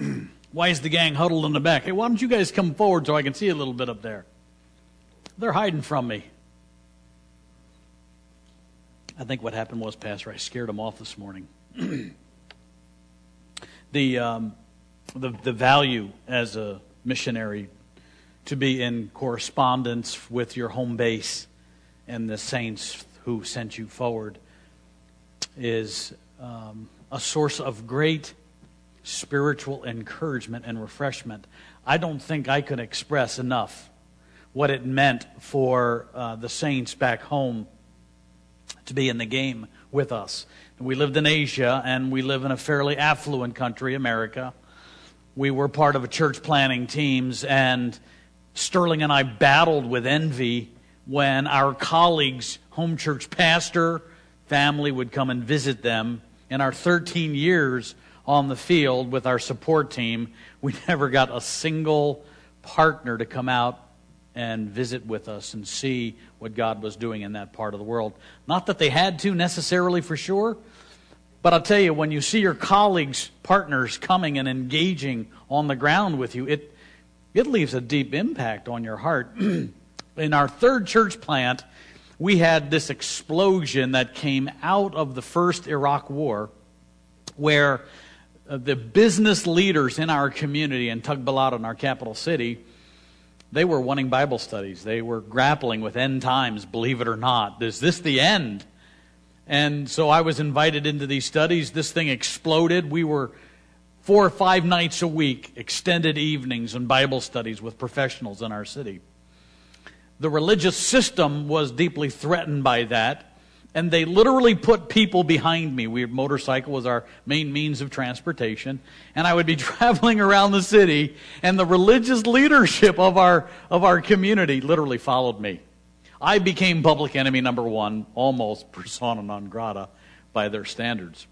why is the gang huddled in the back? Hey, why don't you guys come forward so I can see a little bit up there? They're hiding from me. I think what happened was, Pastor, I scared them off this morning. the, um, the, the value as a missionary to be in correspondence with your home base and the saints who sent you forward is um, a source of great spiritual encouragement and refreshment. I don't think I could express enough what it meant for uh, the saints back home to be in the game with us. We lived in Asia and we live in a fairly affluent country, America. We were part of a church planting teams and Sterling and I battled with envy when our colleagues' home church pastor family would come and visit them. In our 13 years on the field with our support team, we never got a single partner to come out and visit with us and see what God was doing in that part of the world. Not that they had to necessarily for sure, but I'll tell you, when you see your colleagues, partners coming and engaging on the ground with you, it, it leaves a deep impact on your heart. in our third church plant, we had this explosion that came out of the first Iraq War where uh, the business leaders in our community in Tagbilat, in our capital city, they were wanting Bible studies. They were grappling with end times, believe it or not. Is this the end? And so I was invited into these studies. This thing exploded. We were four or five nights a week, extended evenings and Bible studies with professionals in our city. The religious system was deeply threatened by that, and they literally put people behind me. We motorcycle was our main means of transportation, and I would be traveling around the city, and the religious leadership of our of our community literally followed me. I became public enemy number one, almost persona non grata by their standards.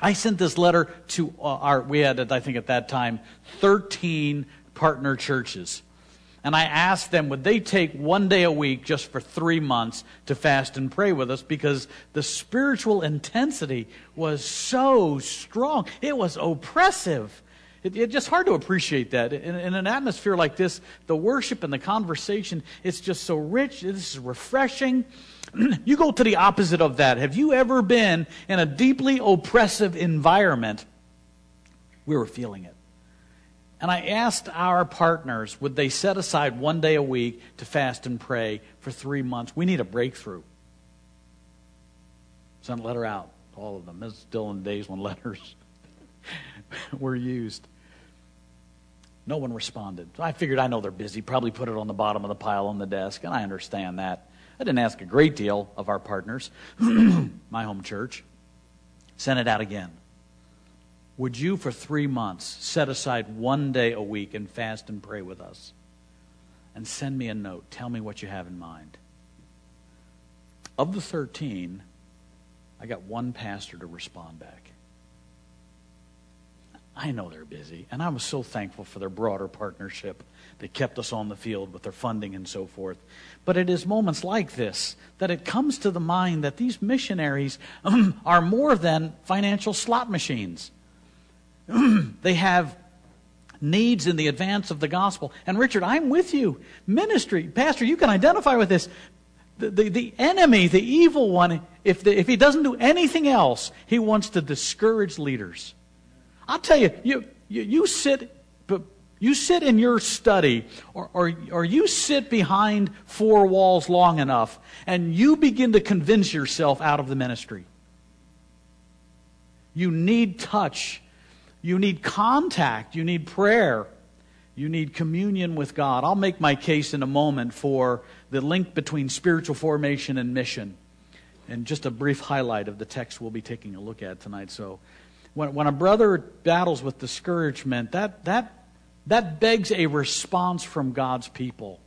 I sent this letter to uh, our, we had, I think at that time, 13 partner churches. And I asked them, would they take one day a week just for three months to fast and pray with us because the spiritual intensity was so strong. It was oppressive. It, it's just hard to appreciate that. In, in, an atmosphere like this, the worship and the conversation, it's just so rich. This is refreshing. you go to the opposite of that. Have you ever been in a deeply oppressive environment? We were feeling it. And I asked our partners, would they set aside one day a week to fast and pray for three months? We need a breakthrough. Sent a letter out, all of them. It's still in days when letters were used. No one responded. So I figured I know they're busy, probably put it on the bottom of the pile on the desk, and I understand that. I didn't ask a great deal of our partners, my home church. Sent it out again. Would you, for three months, set aside one day a week and fast and pray with us? And send me a note. Tell me what you have in mind. Of the 13, I got one pastor to respond back. I know they're busy, and I was so thankful for their broader partnership that kept us on the field with their funding and so forth. But it is moments like this that it comes to the mind that these missionaries um, are more than financial slot machines. they have needs in the advance of the gospel. And Richard, I'm with you. Ministry, Pastor, you can identify with this. The, the, the enemy, the evil one, if, the, if he doesn't do anything else, he wants to discourage leaders. I'll tell you, you, you, you sit you sit in your study or, or, or you sit behind four walls long enough and you begin to convince yourself out of the ministry. You need touch you need contact. You need prayer. You need communion with God. I'll make my case in a moment for the link between spiritual formation and mission. And just a brief highlight of the text we'll be taking a look at tonight. So, when, when a brother battles with discouragement, that, that, that begs a response from God's people.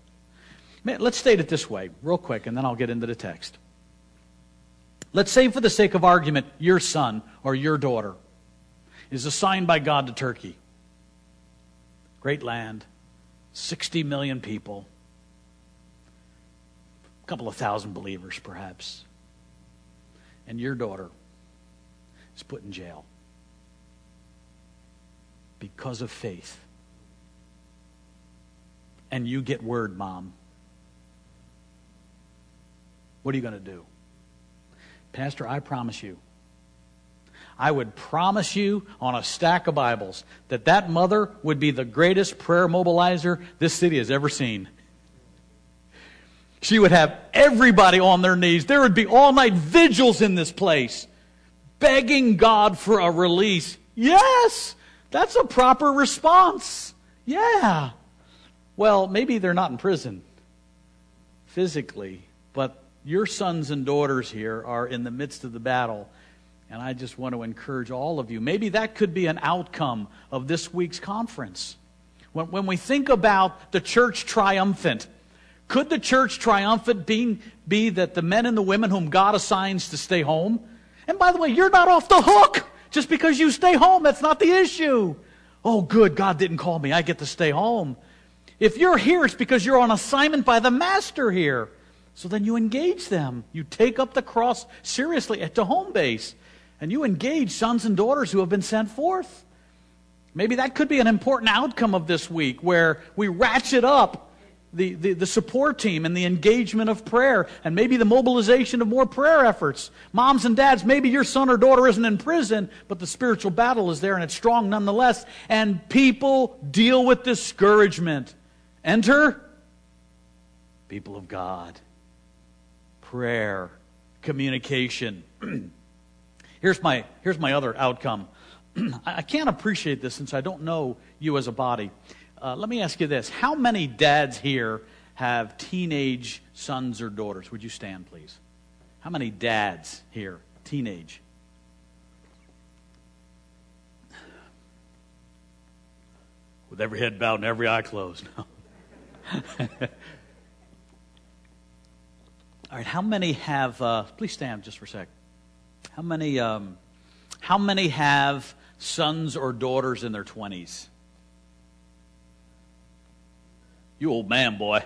Let's state it this way, real quick, and then I'll get into the text. Let's say, for the sake of argument, your son or your daughter is assigned by God to Turkey. Great land, 60 million people, a couple of thousand believers perhaps. And your daughter is put in jail because of faith. And you get word, Mom. What are you going to do? Pastor, I promise you, I would promise you on a stack of Bibles that that mother would be the greatest prayer mobilizer this city has ever seen. She would have everybody on their knees. There would be all night vigils in this place, begging God for a release. Yes, that's a proper response. Yeah. Well, maybe they're not in prison physically, but your sons and daughters here are in the midst of the battle and I just want to encourage all of you. Maybe that could be an outcome of this week's conference. When, when we think about the church triumphant, could the church triumphant be, be that the men and the women whom God assigns to stay home? And by the way, you're not off the hook just because you stay home. That's not the issue. Oh, good, God didn't call me. I get to stay home. If you're here, it's because you're on assignment by the master here. So then you engage them. You take up the cross seriously at the home base and you engage sons and daughters who have been sent forth. Maybe that could be an important outcome of this week where we ratchet up the, the, the, support team and the engagement of prayer and maybe the mobilization of more prayer efforts. Moms and dads, maybe your son or daughter isn't in prison, but the spiritual battle is there and it's strong nonetheless. And people deal with discouragement. Enter people of God, prayer, communication. Here's my, here's my other outcome. I can't appreciate this since I don't know you as a body. Uh, let me ask you this How many dads here have teenage sons or daughters? Would you stand, please? How many dads here, teenage? With every head bowed and every eye closed. All right, how many have, uh, please stand just for a sec. How many, um, how many have sons or daughters in their 20s? You old man, boy.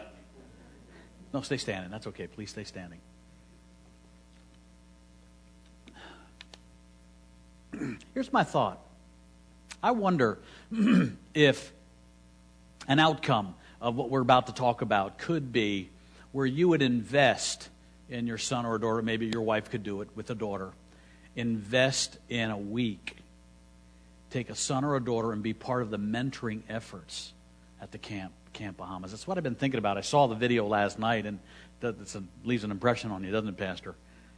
No, stay standing. That's okay. Please stay standing. Here's my thought. I wonder if an outcome of what we're about to talk about could be where you would invest in your son or daughter, maybe your wife could do it with a daughter, invest in a week. Take a son or a daughter and be part of the mentoring efforts at the camp, Camp Bahamas. That's what I've been thinking about. I saw the video last night, and that leaves an impression on you, doesn't it, Pastor?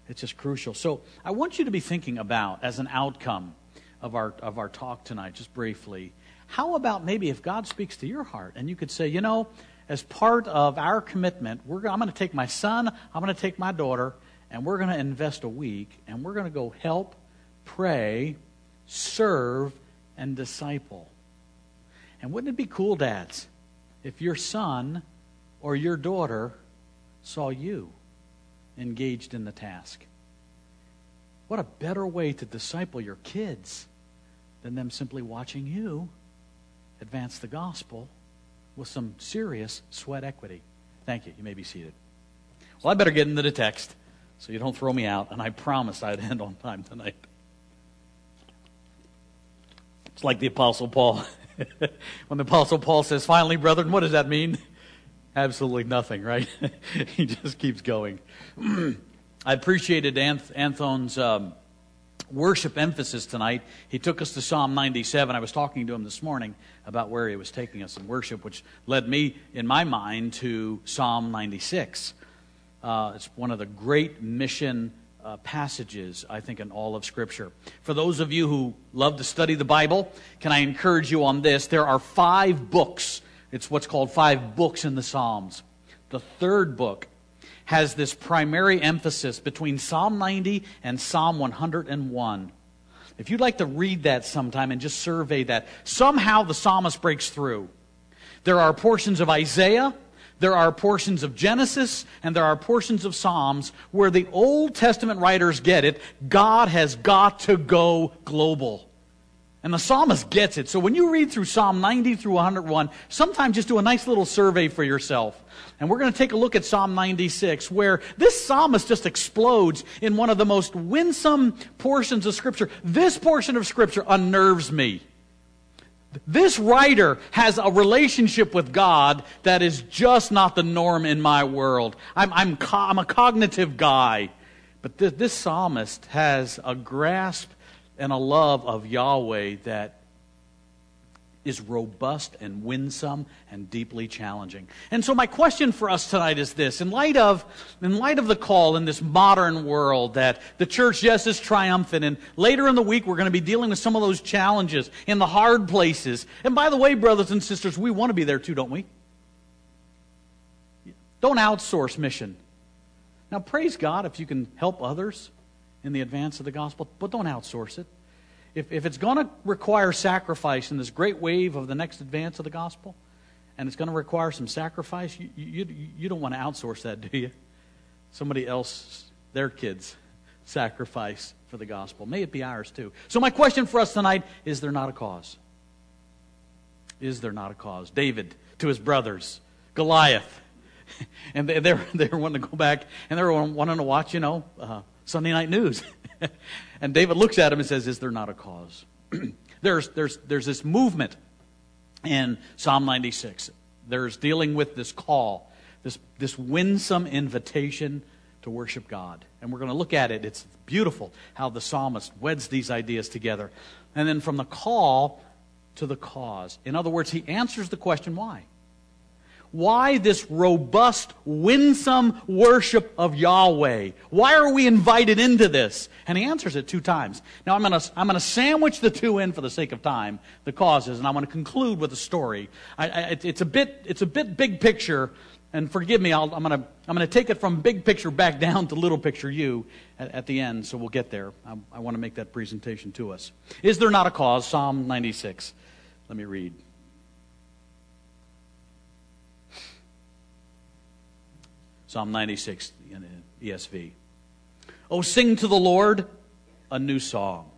It's just crucial. So I want you to be thinking about, as an outcome of our, of our talk tonight, just briefly, how about maybe if God speaks to your heart and you could say, you know, as part of our commitment, we're, I'm going to take my son, I'm going to take my daughter, and we're going to invest a week, and we're going to go help, pray, serve, and disciple. And wouldn't it be cool, dads, if your son or your daughter saw you engaged in the task? What a better way to disciple your kids than them simply watching you advance the gospel with some serious sweat equity. Thank you. You may be seated. Well, I better get into the text so you don't throw me out, and I promise I'd end on time tonight. It's like the Apostle Paul. when the Apostle Paul says, finally, brethren, what does that mean? Absolutely nothing, right? he just keeps going. I appreciated Anth- Anthon's um, worship emphasis tonight. He took us to Psalm 97. I was talking to him this morning about where he was taking us in worship, which led me, in my mind, to Psalm 96. Uh, it's one of the great mission uh, passages, I think, in all of Scripture. For those of you who love to study the Bible, can I encourage you on this? There are five books. It's what's called five books in the Psalms. The third book has this primary emphasis between Psalm 90 and Psalm 101. If you'd like to read that sometime and just survey that, somehow the psalmist breaks through. There are portions of Isaiah, there are portions of Genesis, and there are portions of Psalms where the Old Testament writers get it. God has got to go global. And the psalmist gets it. So when you read through Psalm 90 through 101, sometimes just do a nice little survey for yourself. And we're going to take a look at Psalm 96, where this psalmist just explodes in one of the most winsome portions of Scripture. This portion of Scripture unnerves me. This writer has a relationship with God that is just not the norm in my world. I'm, I'm, co- I'm a cognitive guy. But th- this psalmist has a grasp and a love of Yahweh that is robust and winsome and deeply challenging. And so my question for us tonight is this. In light of, in light of the call in this modern world that the church, yes, is triumphant, and later in the week we're going to be dealing with some of those challenges in the hard places. And by the way, brothers and sisters, we want to be there too, don't we? Don't outsource mission. Now, praise God if you can help others in the advance of the gospel, but don't outsource it. If, if it's going to require sacrifice in this great wave of the next advance of the gospel, and it's going to require some sacrifice, you, you, you don't want to outsource that, do you? Somebody else, their kids, sacrifice for the gospel. May it be ours too. So, my question for us tonight is there not a cause? Is there not a cause? David to his brothers, Goliath. And they, they're, they're wanting to go back and they're wanting to watch, you know, uh, Sunday night news. And David looks at him and says, Is there not a cause? there's, there's, there's this movement in Psalm 96. There's dealing with this call, this, this winsome invitation to worship God. And we're going to look at it. It's beautiful how the psalmist weds these ideas together. And then from the call to the cause. In other words, he answers the question why. Why this robust, winsome worship of Yahweh? Why are we invited into this? And he answers it two times. Now, I'm going to I'm gonna sandwich the two in for the sake of time, the causes, and I'm going to conclude with a story. I, I, it's, a bit, it's a bit big picture, and forgive me, i am going to I'm going to take it from big picture back down to little picture you at, at the end, so we'll get there. I, I want to make that presentation to us. Is there not a cause? Psalm 96. Let me read. Psalm 96 in ESV. Oh, sing to the Lord a new song.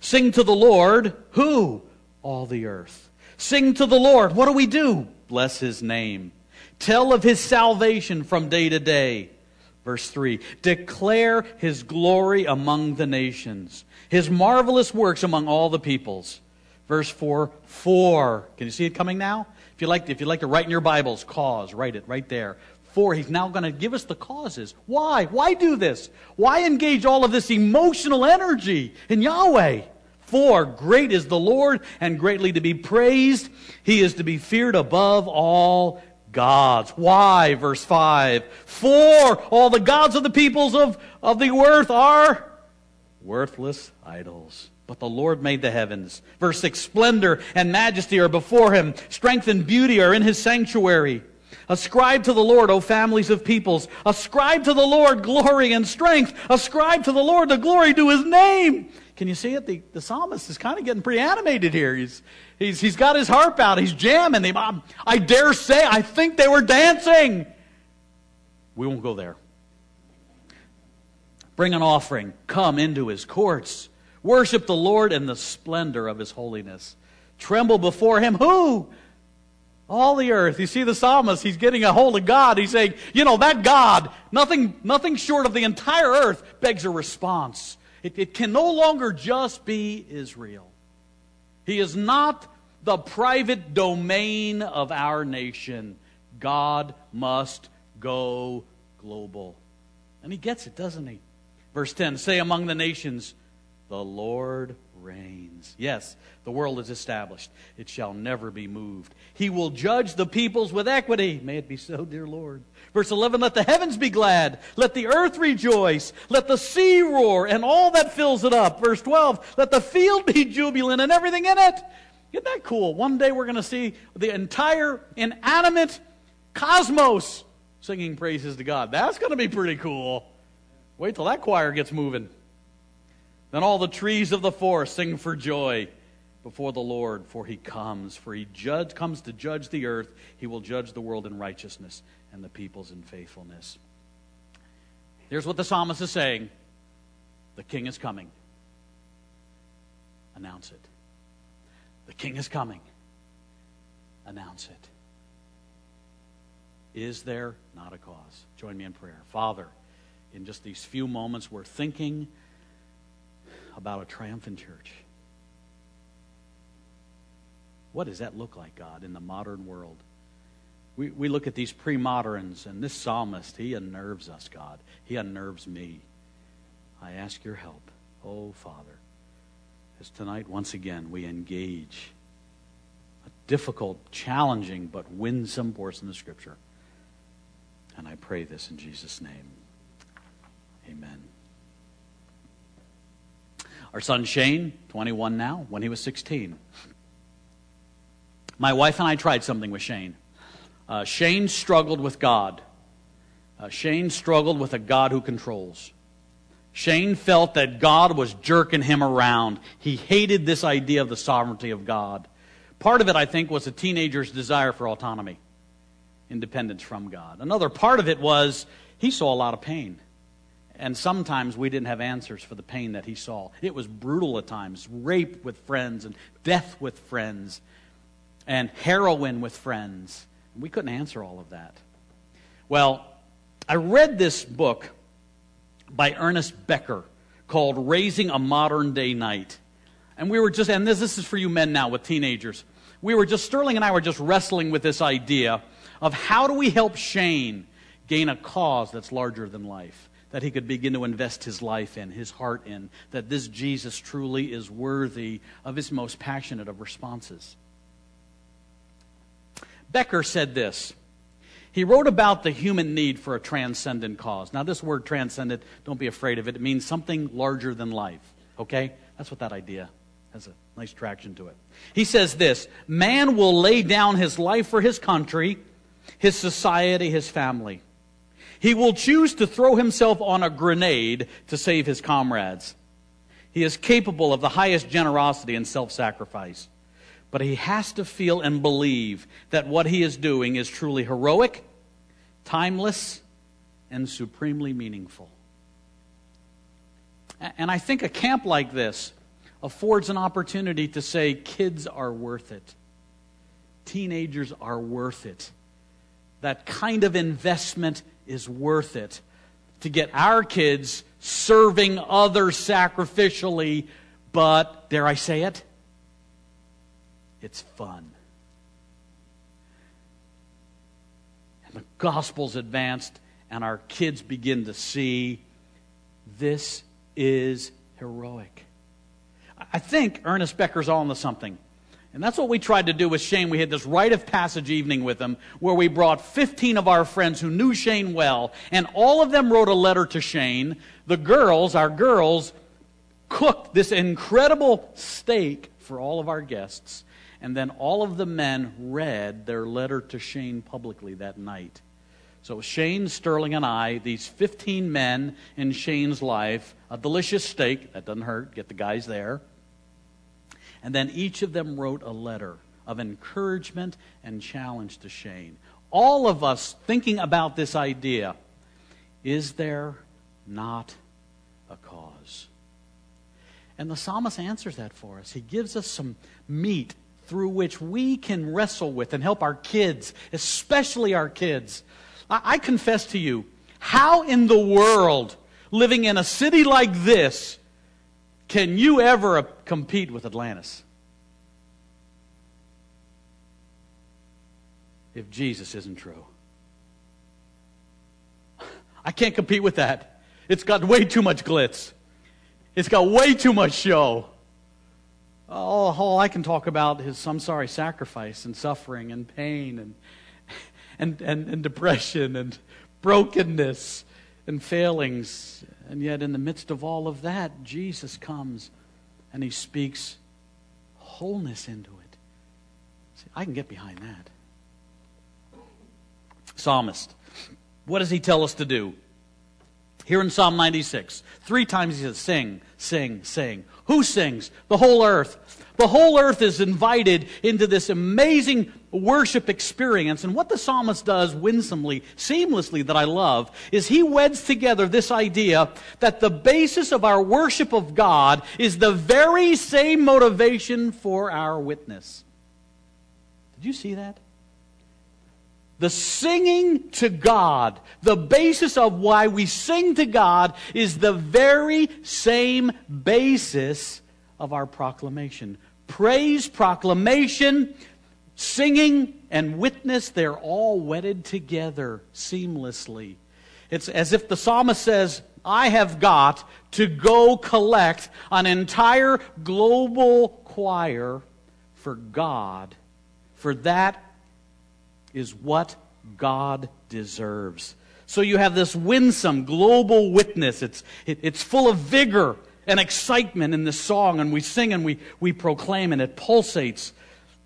Sing to the Lord, who? All the earth. Sing to the Lord. What do we do? Bless his name. Tell of his salvation from day to day. Verse 3 Declare his glory among the nations, his marvelous works among all the peoples. Verse 4 4. Can you see it coming now? If you like, if you like to write in your Bibles, cause, write it right there. Four, he's now going to give us the causes. Why? Why do this? Why engage all of this emotional energy in Yahweh? For great is the Lord and greatly to be praised. He is to be feared above all gods. Why? Verse 5. For all the gods of the peoples of, of the earth are worthless idols. But the Lord made the heavens. Verse 6. Splendor and majesty are before him. Strength and beauty are in his sanctuary. Ascribe to the Lord, O families of peoples. Ascribe to the Lord glory and strength. Ascribe to the Lord the glory to his name. Can you see it? The, the psalmist is kind of getting pretty animated here. He's, he's, he's got his harp out. He's jamming. They, um, I dare say, I think they were dancing. We won't go there. Bring an offering. Come into his courts. Worship the Lord in the splendor of his holiness. Tremble before him. Who? All the earth. You see the psalmist, he's getting a hold of God. He's saying, you know, that God, nothing, nothing short of the entire earth begs a response. It, it can no longer just be Israel. He is not the private domain of our nation. God must go global. And he gets it, doesn't he? Verse 10 Say among the nations, the Lord reigns. Yes, the world is established. It shall never be moved. He will judge the peoples with equity. May it be so, dear Lord. Verse 11 Let the heavens be glad. Let the earth rejoice. Let the sea roar and all that fills it up. Verse 12 Let the field be jubilant and everything in it. Isn't that cool? One day we're going to see the entire inanimate cosmos singing praises to God. That's going to be pretty cool. Wait till that choir gets moving. Then all the trees of the forest sing for joy before the Lord, for he comes. For he judge, comes to judge the earth. He will judge the world in righteousness and the peoples in faithfulness. Here's what the psalmist is saying The king is coming. Announce it. The king is coming. Announce it. Is there not a cause? Join me in prayer. Father, in just these few moments, we're thinking about a triumphant church. What does that look like, God, in the modern world? We, we look at these pre moderns, and this psalmist, he unnerves us, God. He unnerves me. I ask your help, oh Father, as tonight, once again, we engage a difficult, challenging, but winsome portion of Scripture. And I pray this in Jesus' name. Amen. Our son Shane, 21 now, when he was 16. My wife and I tried something with Shane. Uh, Shane struggled with God. Uh, Shane struggled with a God who controls. Shane felt that God was jerking him around. He hated this idea of the sovereignty of God. Part of it, I think, was a teenager's desire for autonomy, independence from God. Another part of it was he saw a lot of pain. And sometimes we didn't have answers for the pain that he saw. It was brutal at times rape with friends, and death with friends, and heroin with friends. We couldn't answer all of that. Well, I read this book by Ernest Becker called Raising a Modern Day Knight. And we were just, and this, this is for you men now with teenagers. We were just, Sterling and I were just wrestling with this idea of how do we help Shane gain a cause that's larger than life, that he could begin to invest his life in, his heart in, that this Jesus truly is worthy of his most passionate of responses. Becker said this. He wrote about the human need for a transcendent cause. Now, this word transcendent, don't be afraid of it. It means something larger than life. Okay? That's what that idea has a nice traction to it. He says this Man will lay down his life for his country, his society, his family. He will choose to throw himself on a grenade to save his comrades. He is capable of the highest generosity and self sacrifice. But he has to feel and believe that what he is doing is truly heroic, timeless, and supremely meaningful. And I think a camp like this affords an opportunity to say kids are worth it. teenagers are worth it. That kind of investment is worth it. To get our kids serving others sacrificially, but, dare I say it, it's fun. And the gospel's advanced, and our kids begin to see this is heroic. I think Ernest Becker's on to something. And that's what we tried to do with Shane. We had this rite of passage evening with him where we brought 15 of our friends who knew Shane well, and all of them wrote a letter to Shane. The girls, our girls, cooked this incredible steak for all of our guests, and then all of the men read their letter to Shane publicly that night. So Shane, Sterling, and I, these 15 men in Shane's life, a delicious steak, that doesn't hurt, get the guys there. And then each of them wrote a letter of encouragement and challenge to Shane. All of us thinking about this idea is there not a cause? And the psalmist answers that for us. He gives us some meat through which we can wrestle with and help our kids, especially our kids. I, I confess to you, how in the world, living in a city like this, can you ever compete with Atlantis? If Jesus isn't true. I can't compete with that. It's got way too much glitz. It's got way too much show. Oh, all I can talk about is some sorry sacrifice and suffering and pain and, and, and, and depression and brokenness and failings. And yet, in the midst of all of that, Jesus comes and he speaks wholeness into it. See, I can get behind that. Psalmist, what does he tell us to do? Here in Psalm 96, three times he says, Sing, sing, sing. Who sings? The whole earth. The whole earth is invited into this amazing worship experience. And what the psalmist does winsomely, seamlessly, that I love, is he weds together this idea that the basis of our worship of God is the very same motivation for our witness. Did you see that? The singing to God, the basis of why we sing to God, is the very same basis of our proclamation. Praise, proclamation, singing, and witness, they're all wedded together seamlessly. It's as if the psalmist says, I have got to go collect an entire global choir for God, for that is what God deserves. So you have this winsome global witness. It's, it, it's full of vigor and excitement in this song, and we sing and we, we proclaim, and it pulsates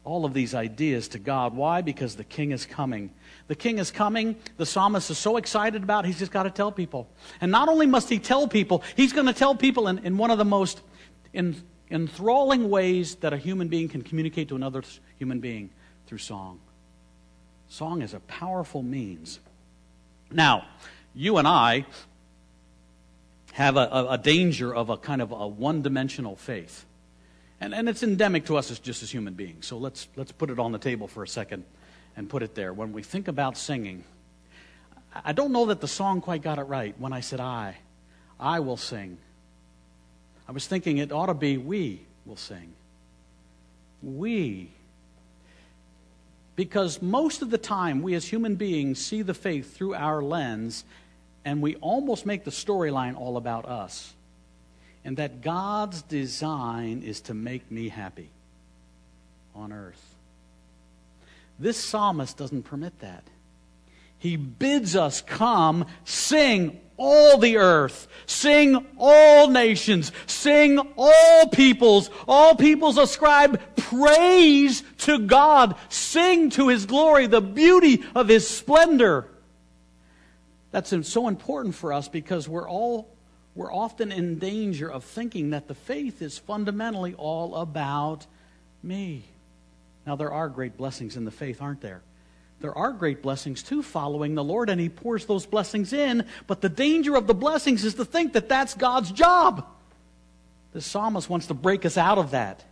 all of these ideas to God. Why? Because the king is coming. The king is coming. The psalmist is so excited about it, he's just got to tell people. And not only must he tell people, he's going to tell people in, in one of the most enthralling ways that a human being can communicate to another human being through song. Song is a powerful means. Now, you and I have a, a, a danger of a kind of a one dimensional faith. And, and it's endemic to us as just as human beings. So let's, let's put it on the table for a second and put it there. When we think about singing, I don't know that the song quite got it right when I said I. I will sing. I was thinking it ought to be we will sing. We because most of the time, we as human beings see the faith through our lens, and we almost make the storyline all about us. And that God's design is to make me happy on earth. This psalmist doesn't permit that. He bids us come, sing all the earth, sing all nations, sing all peoples. All peoples ascribe praise to God, sing to his glory, the beauty of his splendor. That's so important for us because we're all we're often in danger of thinking that the faith is fundamentally all about me. Now there are great blessings in the faith, aren't there? There are great blessings too following the Lord, and He pours those blessings in. But the danger of the blessings is to think that that's God's job. The psalmist wants to break us out of that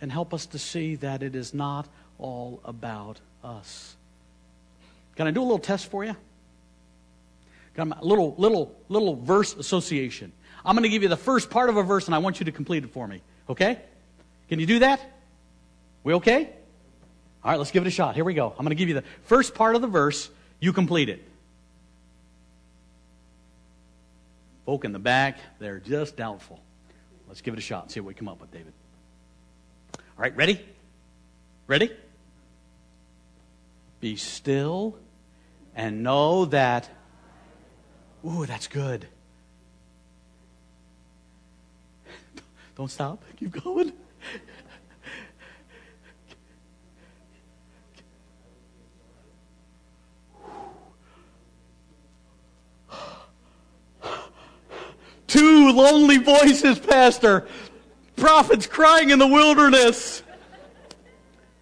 and help us to see that it is not all about us. Can I do a little test for you? Got a little, little, little verse association. I'm going to give you the first part of a verse, and I want you to complete it for me. Okay? Can you do that? We okay? All right, let's give it a shot. Here we go. I'm going to give you the first part of the verse. You complete it. Folk in the back, they're just doubtful. Let's give it a shot. See what we come up with, David. All right, ready? Ready? Be still and know that. Ooh, that's good. Don't stop. Keep going. Two lonely voices, Pastor. Prophets crying in the wilderness.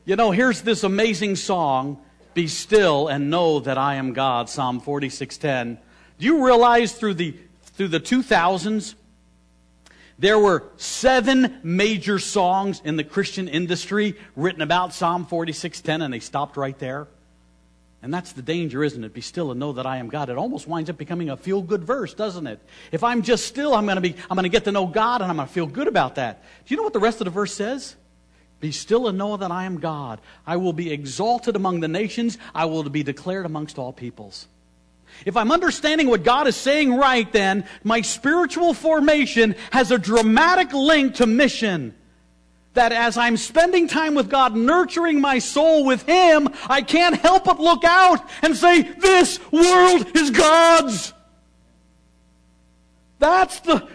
You know, here's this amazing song, Be Still and Know That I Am God, Psalm 46:10. Do you realize through the through the 2000s there were seven major songs in the Christian industry written about Psalm 46:10 and they stopped right there? And that's the danger, isn't it? Be still and know that I am God. It almost winds up becoming a feel good verse, doesn't it? If I'm just still, I'm going to be, I'm going to get to know God and I'm going to feel good about that. Do you know what the rest of the verse says? Be still and know that I am God. I will be exalted among the nations. I will be declared amongst all peoples. If I'm understanding what God is saying right, then my spiritual formation has a dramatic link to mission that as I'm spending time with God, nurturing my soul with Him, I can't help but look out and say, This world is God's. That's the,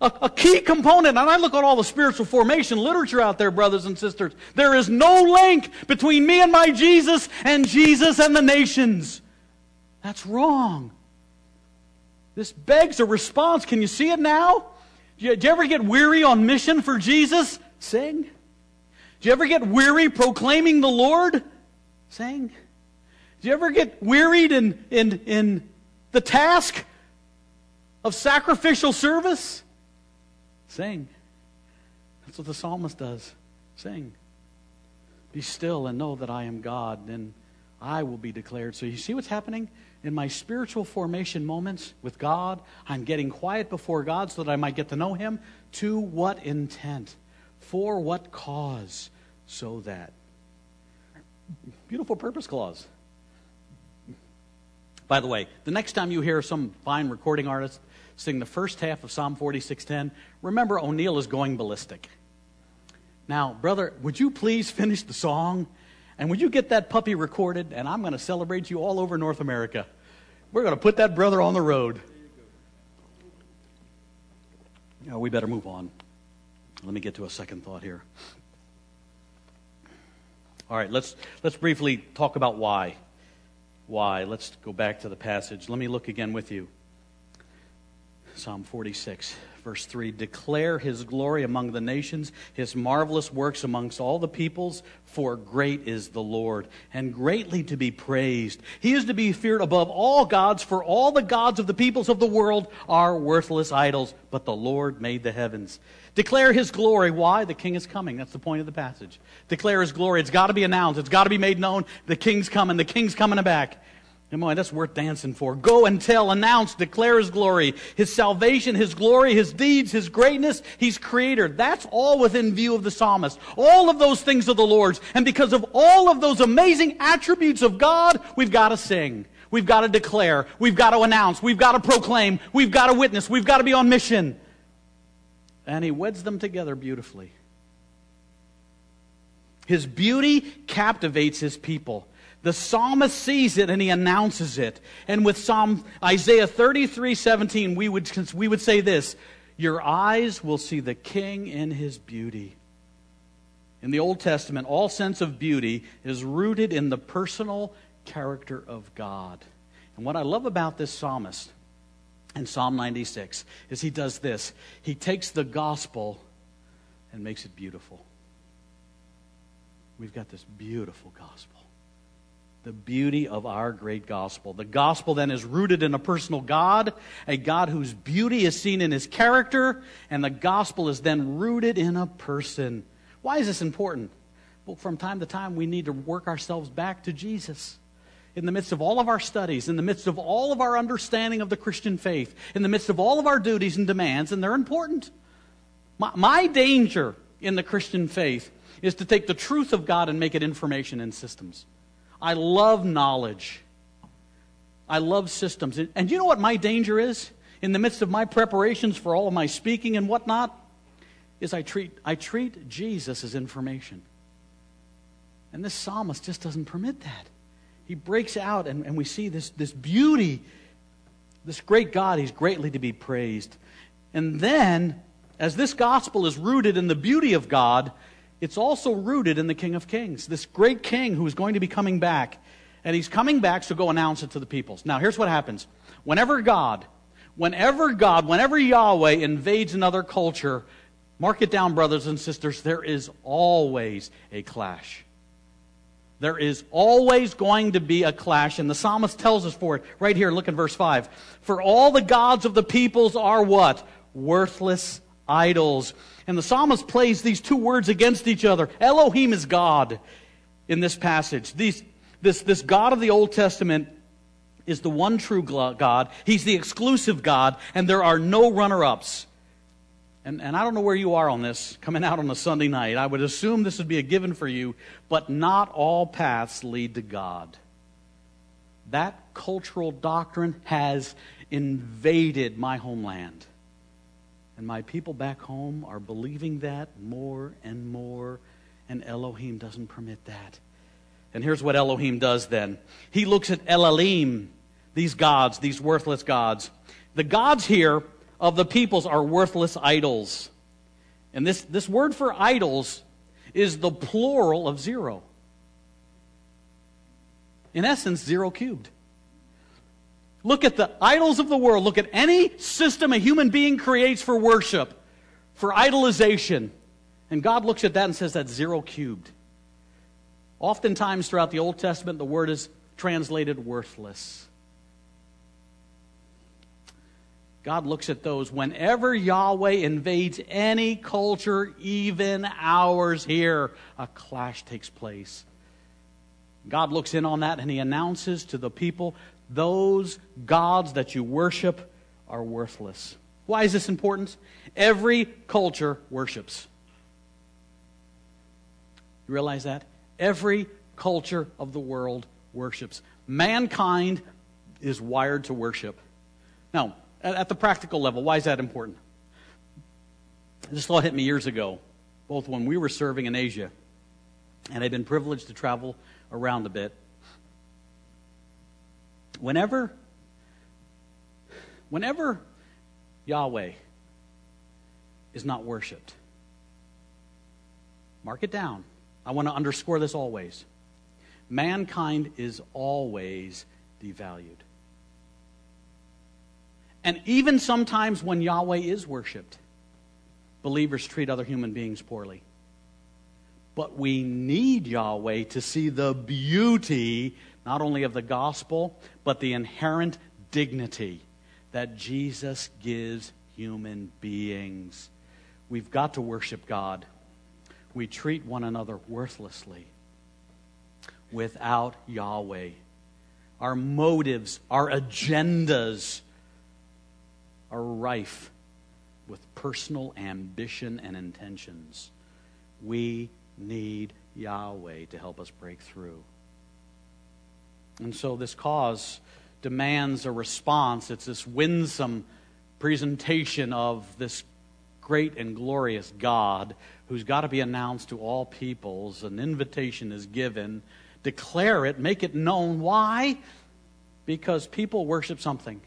a, key component. And I look at all the spiritual formation literature out there, brothers and sisters. There is no link between me and my Jesus and Jesus and the nations. That's wrong. This begs a response. Can you see it now? Do you ever get weary on mission for Jesus? Sing. Do you ever get weary proclaiming the Lord? Sing. Do you ever get wearied in, in, in the task of sacrificial service? Sing. That's what the psalmist does. Sing. Be still and know that I am God, then I will be declared. So you see what's happening? In my spiritual formation moments with God, I'm getting quiet before God so that I might get to know Him. To what intent? For what cause? So that. Beautiful purpose clause. By the way, the next time you hear some fine recording artist sing the first half of Psalm 46:10, remember O'Neill is going ballistic. Now, brother, would you please finish the song? And would you get that puppy recorded? And I'm going to celebrate you all over North America. We're going to put that brother on the road. Oh, we better move on. Let me get to a second thought here. All right, let's, let's briefly talk about why. Why? Let's go back to the passage. Let me look again with you. Psalm 46, verse 3 Declare his glory among the nations, his marvelous works amongst all the peoples, for great is the Lord, and greatly to be praised. He is to be feared above all gods, for all the gods of the peoples of the world are worthless idols, but the Lord made the heavens. Declare his glory. Why? The king is coming. That's the point of the passage. Declare his glory. It's got to be announced. It's got to be made known. The king's coming. The king's coming back. And boy, that's worth dancing for. Go and tell, announce, declare his glory, his salvation, his glory, his deeds, his greatness. He's creator. That's all within view of the psalmist. All of those things are the Lord's. And because of all of those amazing attributes of God, we've got to sing. We've got to declare. We've got to announce. We've got to proclaim. We've got to witness. We've got to be on mission. And he weds them together beautifully. His beauty captivates his people. The psalmist sees it and he announces it. And with Psalm Isaiah 33 17, we would, we would say this Your eyes will see the king in his beauty. In the Old Testament, all sense of beauty is rooted in the personal character of God. And what I love about this psalmist in Psalm 96 is he does this he takes the gospel and makes it beautiful. We've got this beautiful gospel the beauty of our great gospel. The gospel then is rooted in a personal God, a God whose beauty is seen in his character, and the gospel is then rooted in a person. Why is this important? Well, from time to time, we need to work ourselves back to Jesus. In the midst of all of our studies, in the midst of all of our understanding of the Christian faith, in the midst of all of our duties and demands, and they're important. My, my danger in the Christian faith is to take the truth of God and make it information and systems. I love knowledge. I love systems. And you know what my danger is? In the midst of my preparations for all of my speaking and whatnot, is I treat, I treat Jesus as information. And this psalmist just doesn't permit that. He breaks out, and, and we see this, this beauty, this great God. He's greatly to be praised. And then, as this gospel is rooted in the beauty of God, it's also rooted in the King of Kings, this great king who is going to be coming back. And he's coming back, so go announce it to the peoples. Now, here's what happens. Whenever God, whenever God, whenever Yahweh invades another culture, mark it down, brothers and sisters, there is always a clash. There is always going to be a clash, and the psalmist tells us for it. Right here, look in verse 5. For all the gods of the peoples are what? Worthless idols. And the psalmist plays these two words against each other. Elohim is God in this passage. These, this, this God of the Old Testament is the one true God. He's the exclusive God, and there are no runner ups. And, and I don't know where you are on this coming out on a Sunday night. I would assume this would be a given for you, but not all paths lead to God. That cultural doctrine has invaded my homeland. And my people back home are believing that more and more, and Elohim doesn't permit that. And here's what Elohim does then He looks at Elilim, these gods, these worthless gods. The gods here of the peoples are worthless idols. And this, this word for idols is the plural of zero. In essence, zero cubed. Look at the idols of the world. Look at any system a human being creates for worship, for idolization. And God looks at that and says that's zero cubed. Oftentimes throughout the Old Testament, the word is translated worthless. God looks at those. Whenever Yahweh invades any culture, even ours here, a clash takes place. God looks in on that and he announces to the people, those gods that you worship are worthless. Why is this important? Every culture worships. You realize that? Every culture of the world worships. Mankind is wired to worship. Now, at the practical level, why is that important? This thought hit me years ago, both when we were serving in Asia, and I've been privileged to travel around a bit. Whenever, whenever Yahweh is not worshiped, mark it down. I want to underscore this always. Mankind is always devalued. And even sometimes when Yahweh is worshiped, believers treat other human beings poorly. But we need Yahweh to see the beauty, not only of the gospel, but the inherent dignity that Jesus gives human beings. We've got to worship God. We treat one another worthlessly without Yahweh. Our motives, our agendas, are rife with personal ambition and intentions. We need Yahweh to help us break through. And so this cause demands a response. It's this winsome presentation of this great and glorious God who's got to be announced to all peoples. An invitation is given. Declare it, make it known. Why? Because people worship something.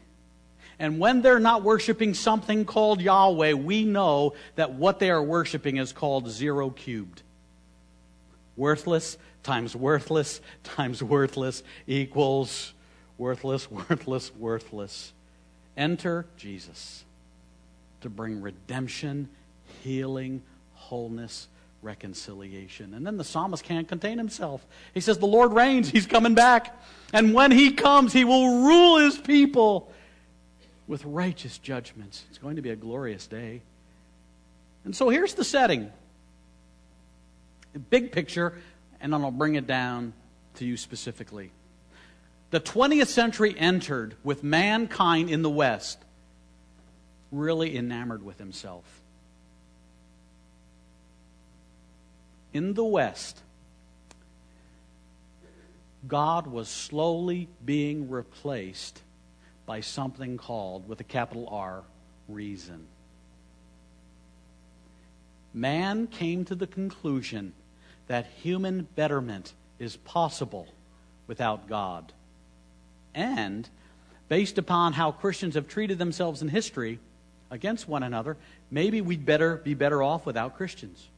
And when they're not worshiping something called Yahweh, we know that what they are worshiping is called zero cubed. Worthless times worthless times worthless equals worthless, worthless, worthless. Enter Jesus to bring redemption, healing, wholeness, reconciliation. And then the psalmist can't contain himself. He says, The Lord reigns, he's coming back. And when he comes, he will rule his people with righteous judgments. It's going to be a glorious day. And so here's the setting. big picture, and then I'll bring it down to you specifically. The 20th century entered with mankind in the West really enamored with himself. In the West, God was slowly being replaced by something called, with a capital R, reason. Man came to the conclusion that human betterment is possible without God. And, based upon how Christians have treated themselves in history against one another, maybe we'd better be better off without Christians.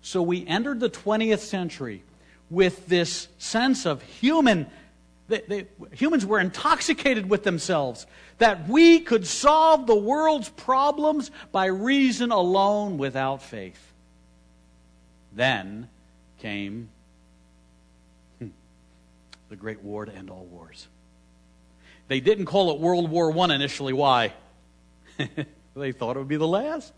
So we entered the 20th century with this sense of human. They, they, humans were intoxicated with themselves that we could solve the world's problems by reason alone without faith. Then came hmm, the great war to end all wars. They didn't call it World War I initially. Why? they thought it would be the last.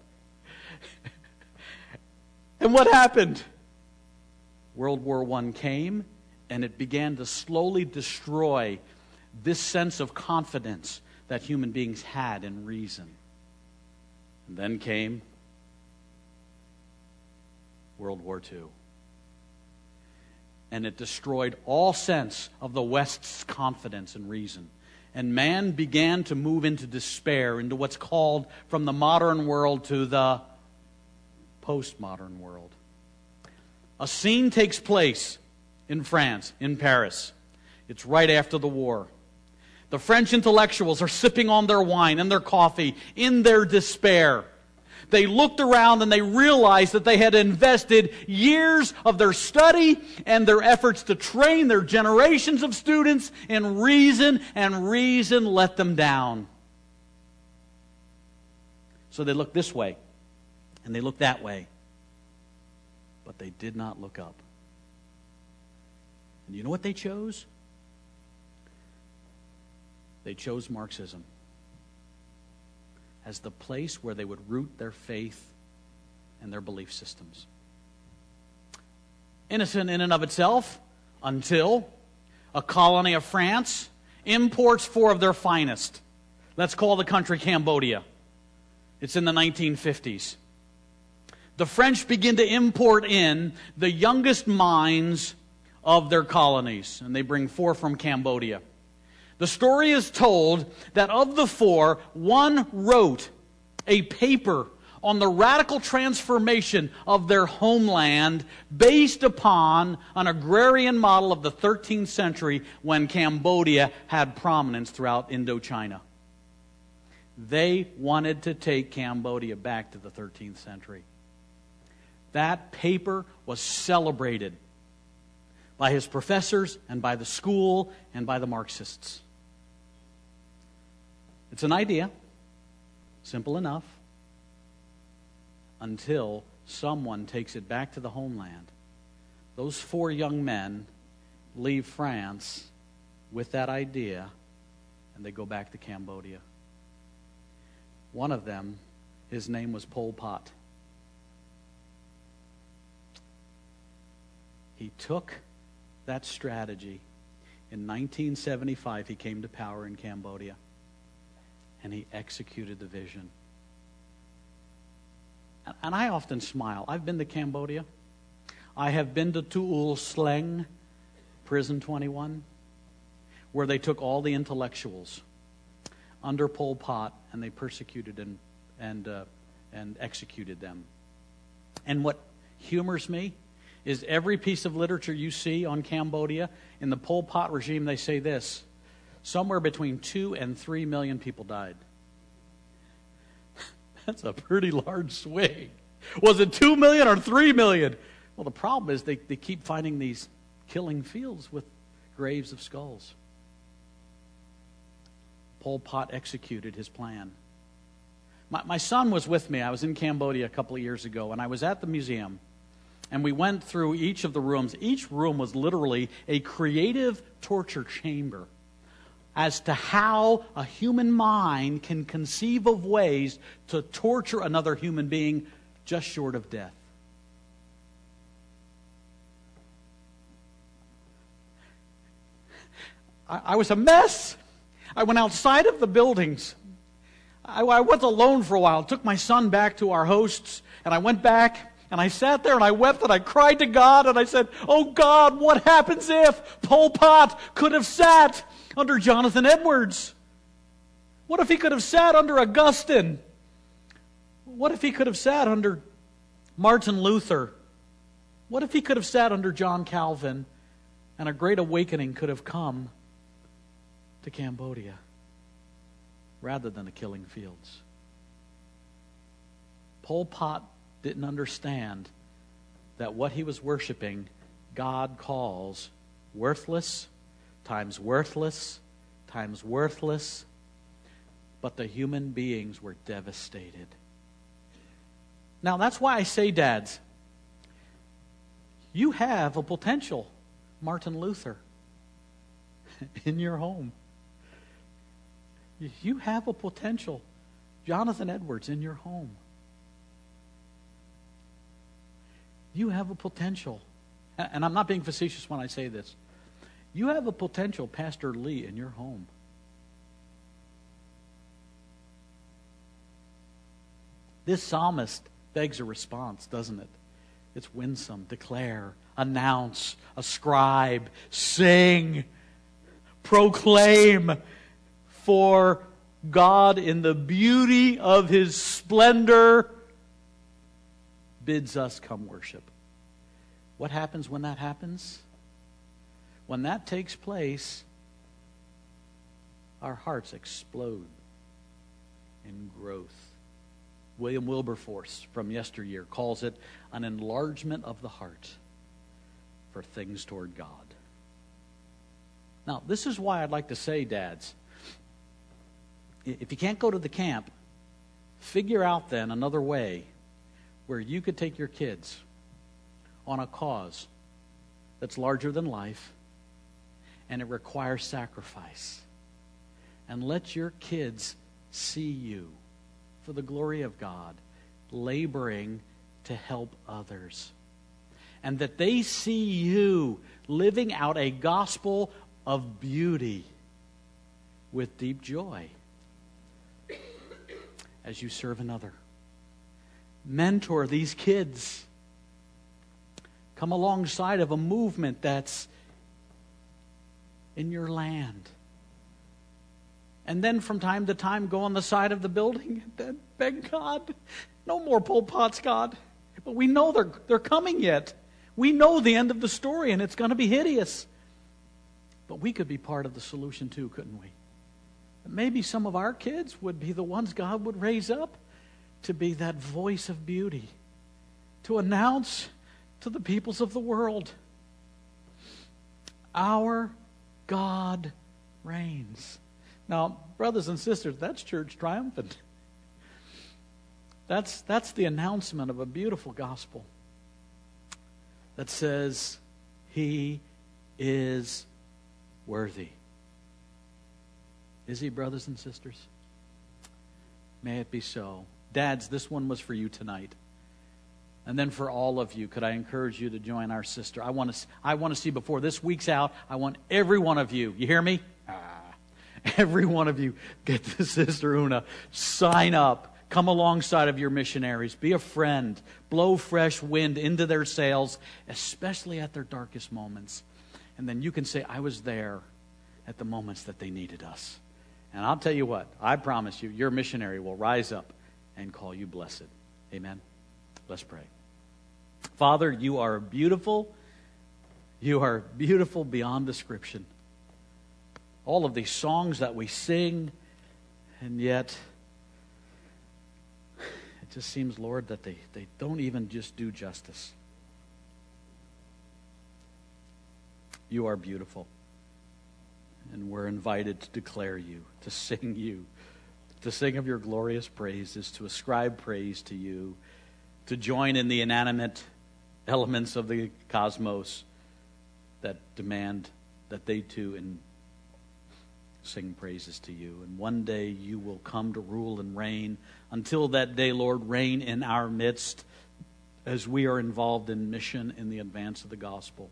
and what happened? World War I came, and it began to slowly destroy this sense of confidence that human beings had in reason. And then came World War II. And it destroyed all sense of the West's confidence in reason. And man began to move into despair, into what's called from the modern world to the postmodern world. A scene takes place in France, in Paris. It's right after the war. The French intellectuals are sipping on their wine and their coffee in their despair. They looked around and they realized that they had invested years of their study and their efforts to train their generations of students in reason, and reason let them down. So they looked this way and they looked that way but they did not look up. And you know what they chose? They chose Marxism as the place where they would root their faith and their belief systems. Innocent in and of itself until a colony of France imports four of their finest. Let's call the country Cambodia. It's in the 1950s the French begin to import in the youngest minds of their colonies, and they bring four from Cambodia. The story is told that of the four, one wrote a paper on the radical transformation of their homeland based upon an agrarian model of the 13th century when Cambodia had prominence throughout Indochina. They wanted to take Cambodia back to the 13th century. That paper was celebrated by his professors and by the school and by the Marxists. It's an idea, simple enough, until someone takes it back to the homeland. Those four young men leave France with that idea and they go back to Cambodia. One of them, his name was Pol Pot. He took that strategy. In 1975, he came to power in Cambodia and he executed the vision. And I often smile. I've been to Cambodia. I have been to Tuol Sleng, Prison 21, where they took all the intellectuals under Pol Pot and they persecuted and, and, uh, and executed them. And what humors me is every piece of literature you see on Cambodia, in the Pol Pot regime, they say this somewhere between two and three million people died. That's a pretty large swing. Was it two million or three million? Well, the problem is they, they keep finding these killing fields with graves of skulls. Pol Pot executed his plan. My, my son was with me. I was in Cambodia a couple of years ago, and I was at the museum and we went through each of the rooms. Each room was literally a creative torture chamber as to how a human mind can conceive of ways to torture another human being just short of death. I, I was a mess. I went outside of the buildings. I, I was alone for a while, took my son back to our hosts, and I went back and I sat there and I wept and I cried to God and I said, Oh God, what happens if Pol Pot could have sat under Jonathan Edwards? What if he could have sat under Augustine? What if he could have sat under Martin Luther? What if he could have sat under John Calvin and a great awakening could have come to Cambodia rather than the killing fields? Pol Pot didn't understand that what he was worshiping, God calls worthless times worthless times worthless, but the human beings were devastated. Now, that's why I say, dads, you have a potential Martin Luther in your home. You have a potential Jonathan Edwards in your home. You have a potential. And I'm not being facetious when I say this. You have a potential Pastor Lee in your home. This psalmist begs a response, doesn't it? It's winsome, declare, announce, ascribe, sing, proclaim for God in the beauty of his splendor bids us come worship. What happens when that happens? When that takes place, our hearts explode in growth. William Wilberforce from yesteryear calls it an enlargement of the heart for things toward God. Now, this is why I'd like to say, dads, if you can't go to the camp, figure out then another way where you could take your kids on a cause that's larger than life and it requires sacrifice. And let your kids see you for the glory of God, laboring to help others. And that they see you living out a gospel of beauty with deep joy as you serve another mentor these kids. Come alongside of a movement that's in your land. And then from time to time go on the side of the building and then beg God, no more Pol Pots, God. But we know they're, they're coming yet. We know the end of the story and it's going to be hideous. But we could be part of the solution too, couldn't we? Maybe some of our kids would be the ones God would raise up to be that voice of beauty, to announce to the peoples of the world our God reigns. Now, brothers and sisters, that's church triumphant. That's, that's the announcement of a beautiful gospel that says, He is worthy. Is He, brothers and sisters? May it be so. Dads, this one was for you tonight. And then for all of you, could I encourage you to join our sister? I want to, I want to see before this week's out, I want every one of you, you hear me? Ah, every one of you, get the Sister Una, sign up, come alongside of your missionaries, be a friend, blow fresh wind into their sails, especially at their darkest moments. And then you can say, I was there at the moments that they needed us. And I'll tell you what, I promise you, your missionary will rise up and call you blessed. Amen. Let's pray. Father, you are beautiful. You are beautiful beyond description. All of these songs that we sing, and yet it just seems, Lord, that they, they don't even just do justice. You are beautiful. And we're invited to declare you, to sing you, to sing of your glorious praises, to ascribe praise to you, to join in the inanimate elements of the cosmos that demand that they too in, sing praises to you. And one day you will come to rule and reign. Until that day, Lord, reign in our midst as we are involved in mission in the advance of the gospel.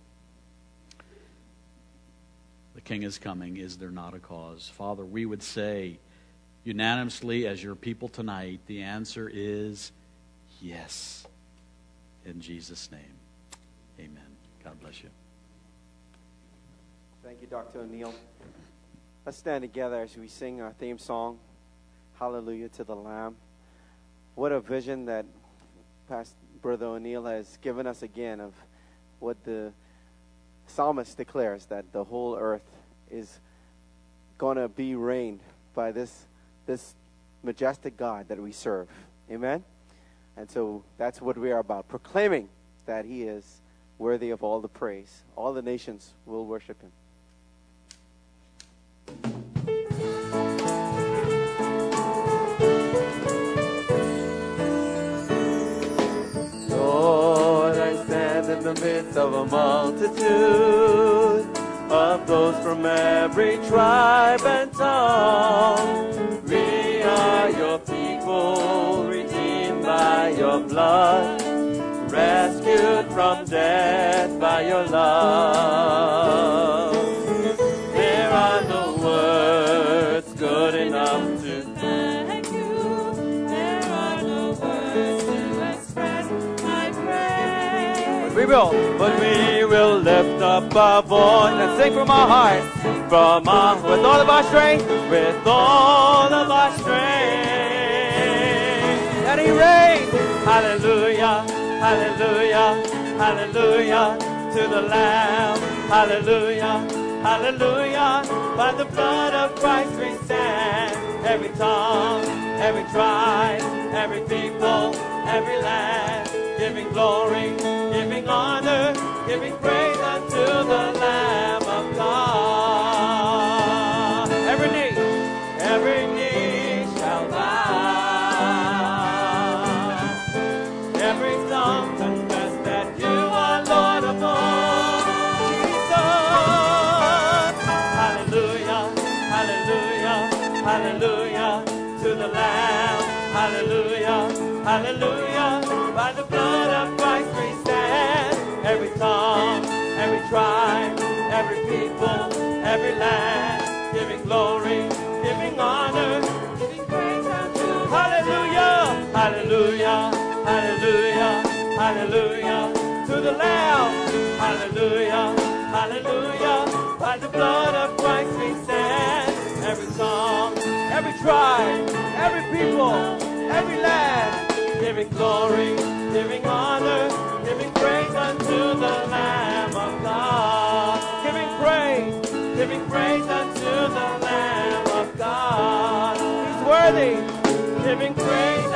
The King is coming. Is there not a cause? Father, we would say unanimously as your people tonight, the answer is yes. In Jesus' name, amen. God bless you. Thank you, Dr. O'Neill. Let's stand together as we sing our theme song, Hallelujah to the Lamb. What a vision that Pastor Brother O'Neill has given us again of what the psalmist declares that the whole earth is going to be reigned by this, this majestic God that we serve. Amen? And so that's what we are about, proclaiming that He is worthy of all the praise. All the nations will worship Him. Lord, I stand in the midst of a multitude of those from every tribe and tongue. We are your people, redeemed by your blood, rescued from death by your love. There are no words good enough to thank you. There are no words to express my praise. But we will, but we will lift up our voice and sing from our heart, from our, with all of our strength, with all of our strength. And he reigns. Hallelujah, hallelujah, hallelujah to the Lamb. Hallelujah, hallelujah. By the blood of Christ we stand. Every tongue, every tribe, every people, every land, giving glory, giving honor, giving praise unto the Lamb Hallelujah, hallelujah. By the blood of Christ we stand. Every tongue, every tribe, every people, every land, giving glory, giving honor, giving praise unto the Lamb of God. Giving praise, giving praise unto the Lamb of God. He's worthy, giving praise